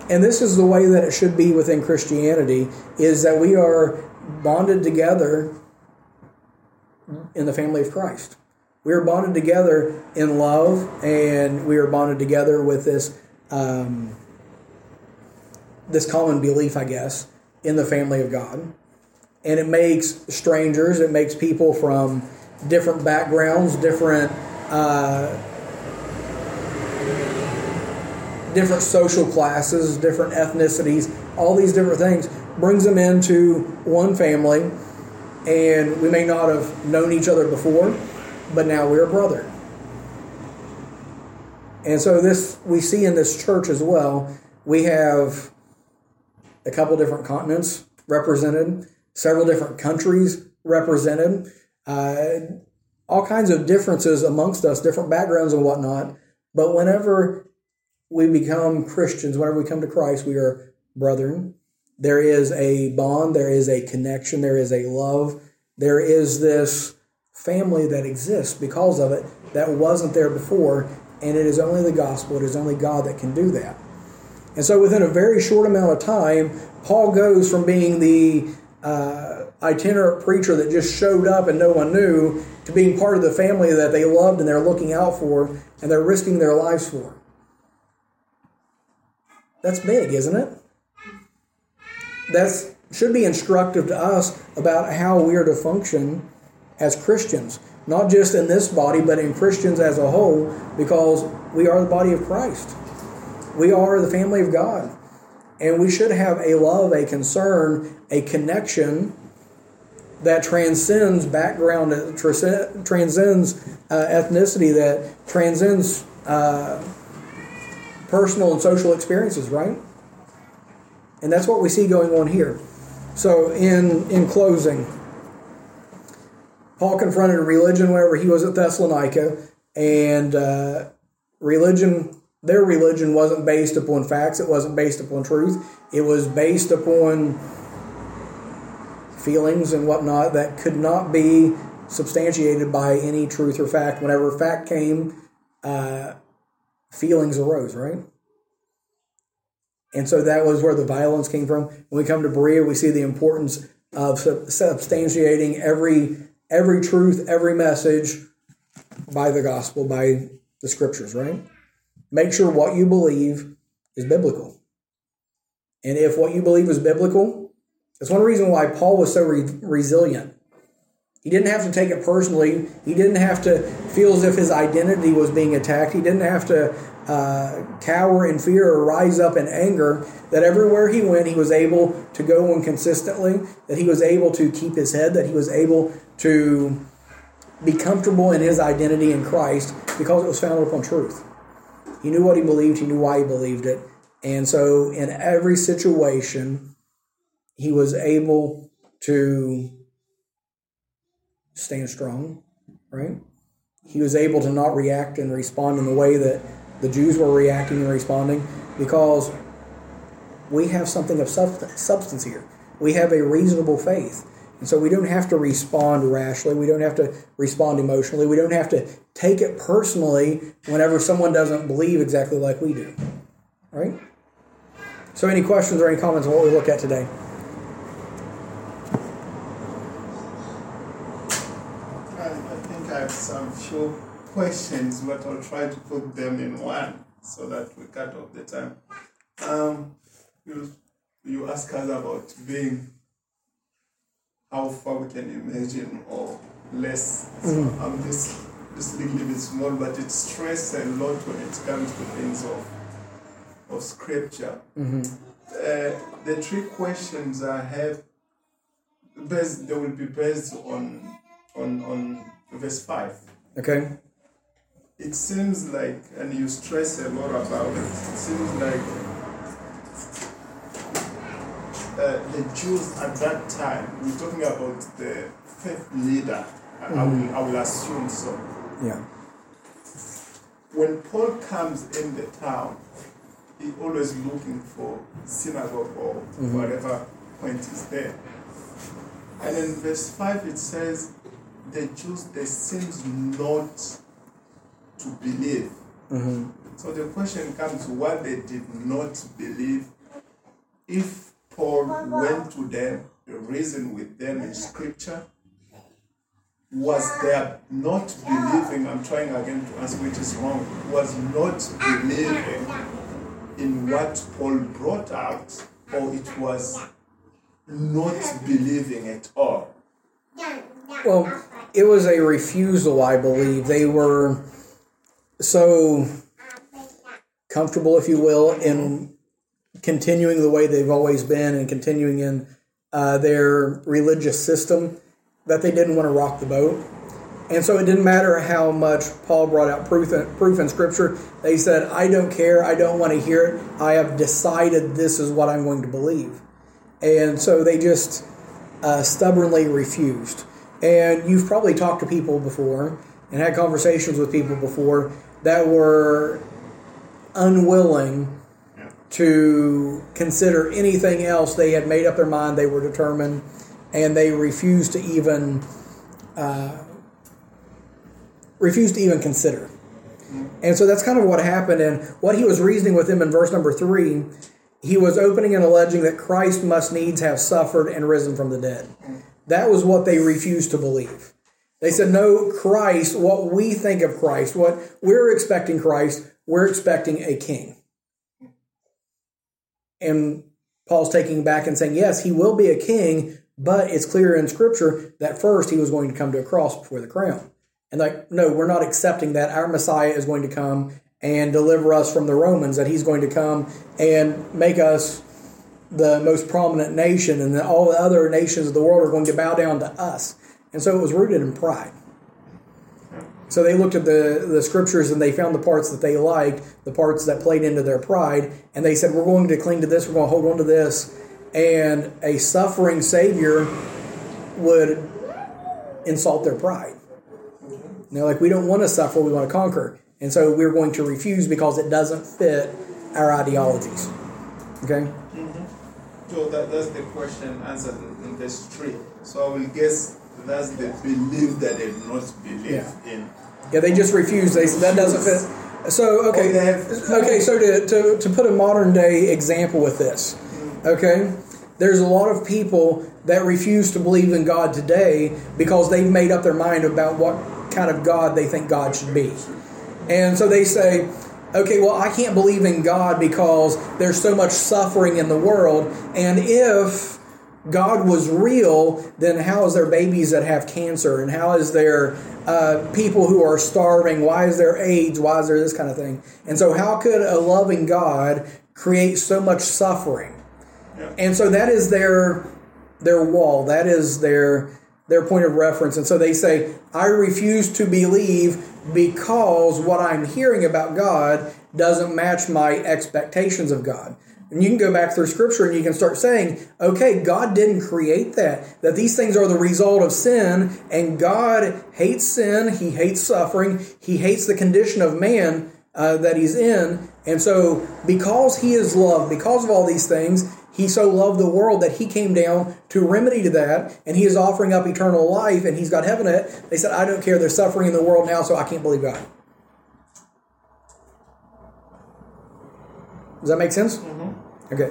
Speaker 1: And this is the way that it should be within Christianity is that we are bonded together in the family of Christ. We are bonded together in love, and we are bonded together with this um, this common belief, I guess, in the family of God. And it makes strangers, it makes people from different backgrounds, different uh, different social classes, different ethnicities, all these different things, brings them into one family. And we may not have known each other before, but now we're a brother. And so this we see in this church as well. We have a couple different continents represented, several different countries represented, uh, all kinds of differences amongst us, different backgrounds and whatnot. But whenever we become Christians, whenever we come to Christ, we are brethren. There is a bond, there is a connection, there is a love, there is this family that exists because of it that wasn't there before, and it is only the gospel, it is only God that can do that. And so, within a very short amount of time, Paul goes from being the uh, itinerant preacher that just showed up and no one knew to being part of the family that they loved and they're looking out for and they're risking their lives for. That's big, isn't it? That should be instructive to us about how we are to function as Christians, not just in this body, but in Christians as a whole, because we are the body of Christ. We are the family of God. And we should have a love, a concern, a connection that transcends background, that transcends uh, ethnicity, that transcends uh, personal and social experiences, right? And that's what we see going on here. So, in, in closing, Paul confronted religion whenever he was at Thessalonica, and uh, religion, their religion wasn't based upon facts, it wasn't based upon truth, it was based upon feelings and whatnot that could not be substantiated by any truth or fact. Whenever fact came, uh, feelings arose, right? And so that was where the violence came from. When we come to Berea, we see the importance of substantiating every every truth, every message by the gospel, by the scriptures, right? Make sure what you believe is biblical. And if what you believe is biblical, that's one reason why Paul was so re- resilient. He didn't have to take it personally. He didn't have to feel as if his identity was being attacked. He didn't have to uh, cower in fear or rise up in anger. That everywhere he went, he was able to go on consistently, that he was able to keep his head, that he was able to be comfortable in his identity in Christ because it was founded upon truth. He knew what he believed, he knew why he believed it. And so, in every situation, he was able to stand strong, right? He was able to not react and respond in the way that the Jews were reacting and responding because we have something of substance here. We have a reasonable faith. And so we don't have to respond rashly. We don't have to respond emotionally. We don't have to take it personally whenever someone doesn't believe exactly like we do. Right? So, any questions or any comments on what we look at today?
Speaker 2: I, I think I have some few questions, but I'll try to put them in one so that we cut off the time. Um, you, you ask us about being how far we can imagine or less. So mm. I'm just just little bit small, but it stresses a lot when it comes to things of of scripture. Mm-hmm. Uh, the three questions I have based they will be based on on on verse five.
Speaker 1: Okay.
Speaker 2: It seems like, and you stress a lot about it. It seems like uh, the Jews at that time, we're talking about the faith leader. Mm-hmm. I, will, I will assume so.
Speaker 1: Yeah.
Speaker 2: When Paul comes in the town, he always looking for synagogue or mm-hmm. whatever point is there. And in verse 5 it says, the Jews they seems not to believe. So the question comes: What they did not believe? If Paul went to them, reasoned with them in Scripture, was their not believing? I'm trying again to answer which is wrong. Was not believing in what Paul brought out, or it was not believing at all.
Speaker 1: Well, it was a refusal, I believe. They were so comfortable, if you will, in continuing the way they've always been and continuing in uh, their religious system that they didn't want to rock the boat. And so it didn't matter how much Paul brought out proof in, proof in Scripture. They said, I don't care. I don't want to hear it. I have decided this is what I'm going to believe. And so they just uh, stubbornly refused. And you've probably talked to people before and had conversations with people before that were unwilling to consider anything else. They had made up their mind, they were determined, and they refused to even uh, refused to even consider. And so that's kind of what happened. And what he was reasoning with them in verse number three, he was opening and alleging that Christ must needs have suffered and risen from the dead. That was what they refused to believe. They said, No, Christ, what we think of Christ, what we're expecting Christ, we're expecting a king. And Paul's taking back and saying, Yes, he will be a king, but it's clear in Scripture that first he was going to come to a cross before the crown. And like, no, we're not accepting that. Our Messiah is going to come and deliver us from the Romans, that he's going to come and make us the most prominent nation, and that all the other nations of the world are going to bow down to us. And so it was rooted in pride. So they looked at the, the scriptures and they found the parts that they liked, the parts that played into their pride, and they said, We're going to cling to this, we're going to hold on to this. And a suffering Savior would insult their pride. You know, like we don't want to suffer, we want to conquer. And so we're going to refuse because it doesn't fit our ideologies. Okay? Mm-hmm.
Speaker 2: So that, that's the question answered in the street. So I will guess that's the belief that they not believe
Speaker 1: Yeah.
Speaker 2: in.
Speaker 1: Yeah, they just refuse. They said that doesn't fit. So okay, okay. So to, to to put a modern day example with this, okay, there's a lot of people that refuse to believe in God today because they've made up their mind about what kind of God they think God should be, and so they say, okay, well, I can't believe in God because there's so much suffering in the world, and if God was real, then how is there babies that have cancer? And how is there uh, people who are starving? Why is there AIDS? Why is there this kind of thing? And so, how could a loving God create so much suffering? And so that is their their wall. That is their their point of reference. And so they say, I refuse to believe because what I'm hearing about God doesn't match my expectations of God. And you can go back through scripture and you can start saying, okay, God didn't create that. That these things are the result of sin, and God hates sin, He hates suffering, He hates the condition of man uh, that He's in. And so, because He is love, because of all these things, He so loved the world that He came down to remedy to that, and He is offering up eternal life, and He's got heaven in it. They said, I don't care, there's suffering in the world now, so I can't believe God. Does that make sense? Okay.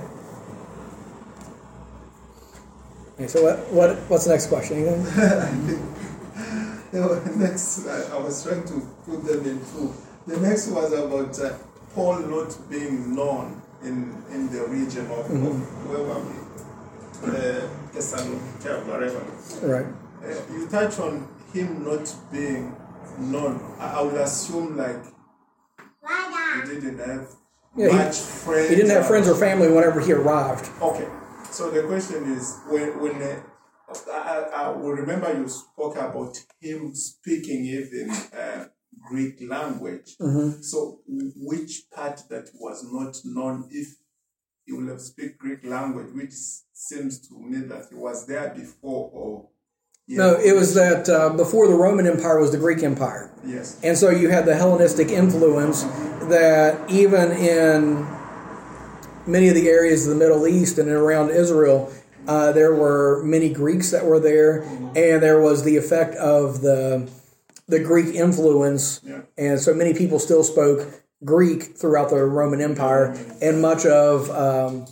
Speaker 1: Okay, so what, what what's the next question?
Speaker 2: No, next, I, I was trying to put them in two. The next was about uh, Paul not being known in, in the region of, of where were we? Uh, Thessalonica, wherever.
Speaker 1: Right.
Speaker 2: Uh, you touch on him not being known. I, I would assume like he didn't have
Speaker 1: Yeah, he-
Speaker 2: much friends.
Speaker 1: He didn't have
Speaker 2: or-
Speaker 1: friends or family whenever he arrived.
Speaker 2: Okay, so the question is when when uh, I, I, I will remember you spoke about him speaking even uh, Greek language. So which part that was not known if he will have speak Greek language, which seems to me that he was there before or
Speaker 1: No, it was that uh, before the Roman Empire was the Greek Empire.
Speaker 2: yes
Speaker 1: And so you had the Hellenistic influence that even in many of the areas of the Middle East and around Israel, Uh, there were many Greeks that were there, and there was the effect of the the Greek influence,
Speaker 2: Yeah.
Speaker 1: and so many people still spoke Greek throughout the Roman Empire, and much of um,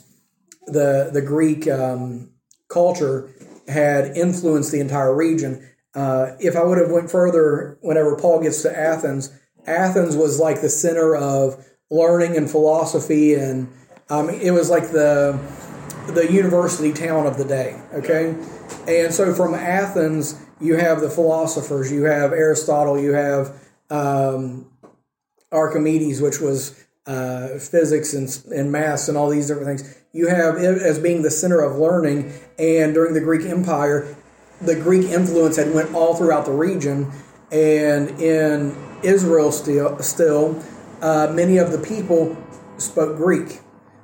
Speaker 1: the the Greek um, culture had influenced the entire region. Uh, if I would have went further, whenever Paul gets to Athens, Athens was like the center of learning and philosophy, and um, it was like the the university town of the day. Okay, and so from Athens, you have the philosophers, you have Aristotle, you have um, Archimedes, which was uh, physics and, and and all these different things. You have it as being the center of learning, and during the Greek Empire, the Greek influence had went all throughout the region, and in Israel still, still uh, many of the people spoke Greek,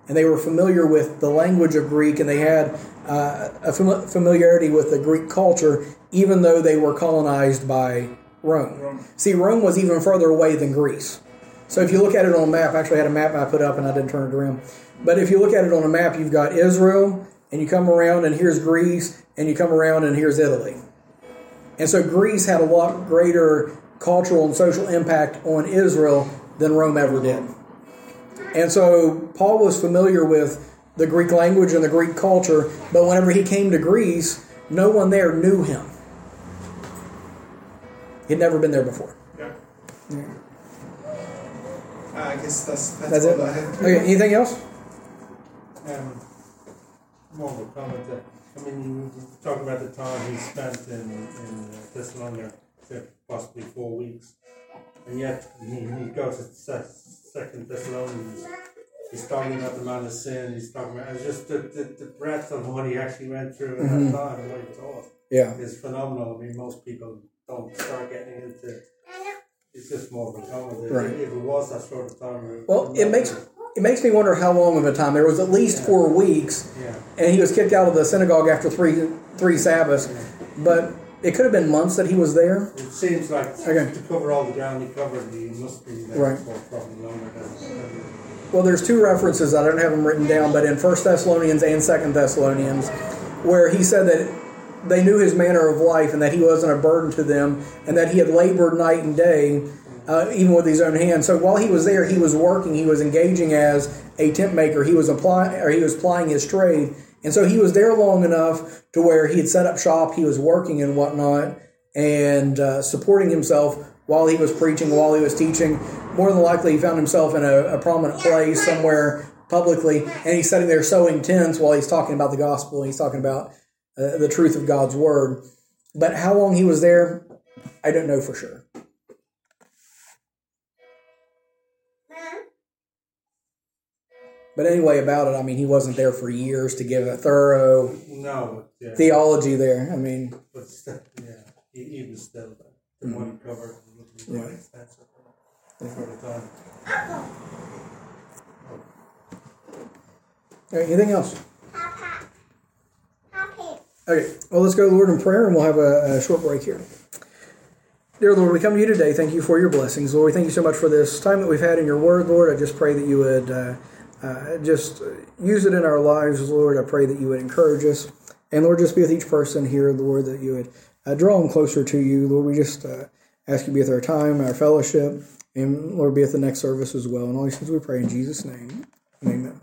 Speaker 1: and they were familiar with the language of Greek, and they had uh, a fami- familiarity with the Greek culture, even though they were colonized by Rome.
Speaker 2: Rome.
Speaker 1: See, Rome was even further away than Greece. So if you look at it on a map, I actually had a map I put up and I didn't turn it around. But if you look at it on a map, you've got Israel, and you come around and here's Greece, and you come around and here's Italy. And so Greece had a lot greater cultural and social impact on Israel than Rome ever did. And so Paul was familiar with the Greek language and the Greek culture, but whenever he came to Greece, no one there knew him. He'd never been there before.
Speaker 2: Yeah. I guess that's that's,
Speaker 1: That's it.
Speaker 2: all I have.
Speaker 1: Okay, anything else?
Speaker 3: Um, more of a comment that, I mean, you you talk about the time he spent in, in uh, Thessalonica, possibly four weeks. And yet, he, he goes to se- Second Thessalonians, he's talking about the man of sin, he's talking about, it's just the, the, the breadth of what he actually went through in
Speaker 1: Mhm.
Speaker 3: that time, and what he taught
Speaker 1: Yeah.
Speaker 3: is phenomenal. I mean, most people don't start getting into it's just more of a comment.
Speaker 1: Right.
Speaker 3: If it was that sort of time,
Speaker 1: Well, it makes it makes me wonder how long of a time. There was at least four weeks,
Speaker 3: Yeah.
Speaker 1: and he was kicked out of the synagogue after three three Sabbaths. But it could have been months that he was there.
Speaker 3: It seems like
Speaker 1: Okay.
Speaker 3: to cover all the ground he covered, he must be there
Speaker 1: Right.
Speaker 3: for probably longer than.
Speaker 1: Well, there's two references. I don't have them written down, but in First Thessalonians and Second Thessalonians, where he said that they knew his manner of life and that he wasn't a burden to them, and that he had labored night and day, uh, even with his own hands. So while he was there, he was working. He was engaging as a tent maker. He was applying, or he was plying his trade, and so he was there long enough to where he had set up shop. He was working and whatnot, and uh, supporting himself while he was preaching, while he was teaching. More than likely, he found himself in a, a prominent place somewhere publicly, and he's sitting there sewing tents while he's talking about the gospel. And he's talking about uh, the truth of God's word. But how long he was there, I don't know for sure. But anyway, about it, I mean, he wasn't there for years to give a thorough
Speaker 3: No, yeah,
Speaker 1: theology there. I mean,
Speaker 3: but still, yeah, even still, the the one he covered would be quite
Speaker 1: Yeah.
Speaker 3: extensive for the time.
Speaker 1: all right, anything else? Okay, well, let's go, Lord, in prayer, and we'll have a, a short break here. Dear Lord, we come to you today. Thank you for your blessings, Lord. We thank you so much for this time that we've had in your word, Lord. I just pray that you would uh, uh, just use it in our lives, Lord. I pray that you would encourage us. And Lord, just be with each person here, Lord, that you would uh, draw them closer to you. Lord, we just uh, ask you be with our time, our fellowship, and Lord, be at the next service as well. And all these things we pray in Jesus' name. Amen.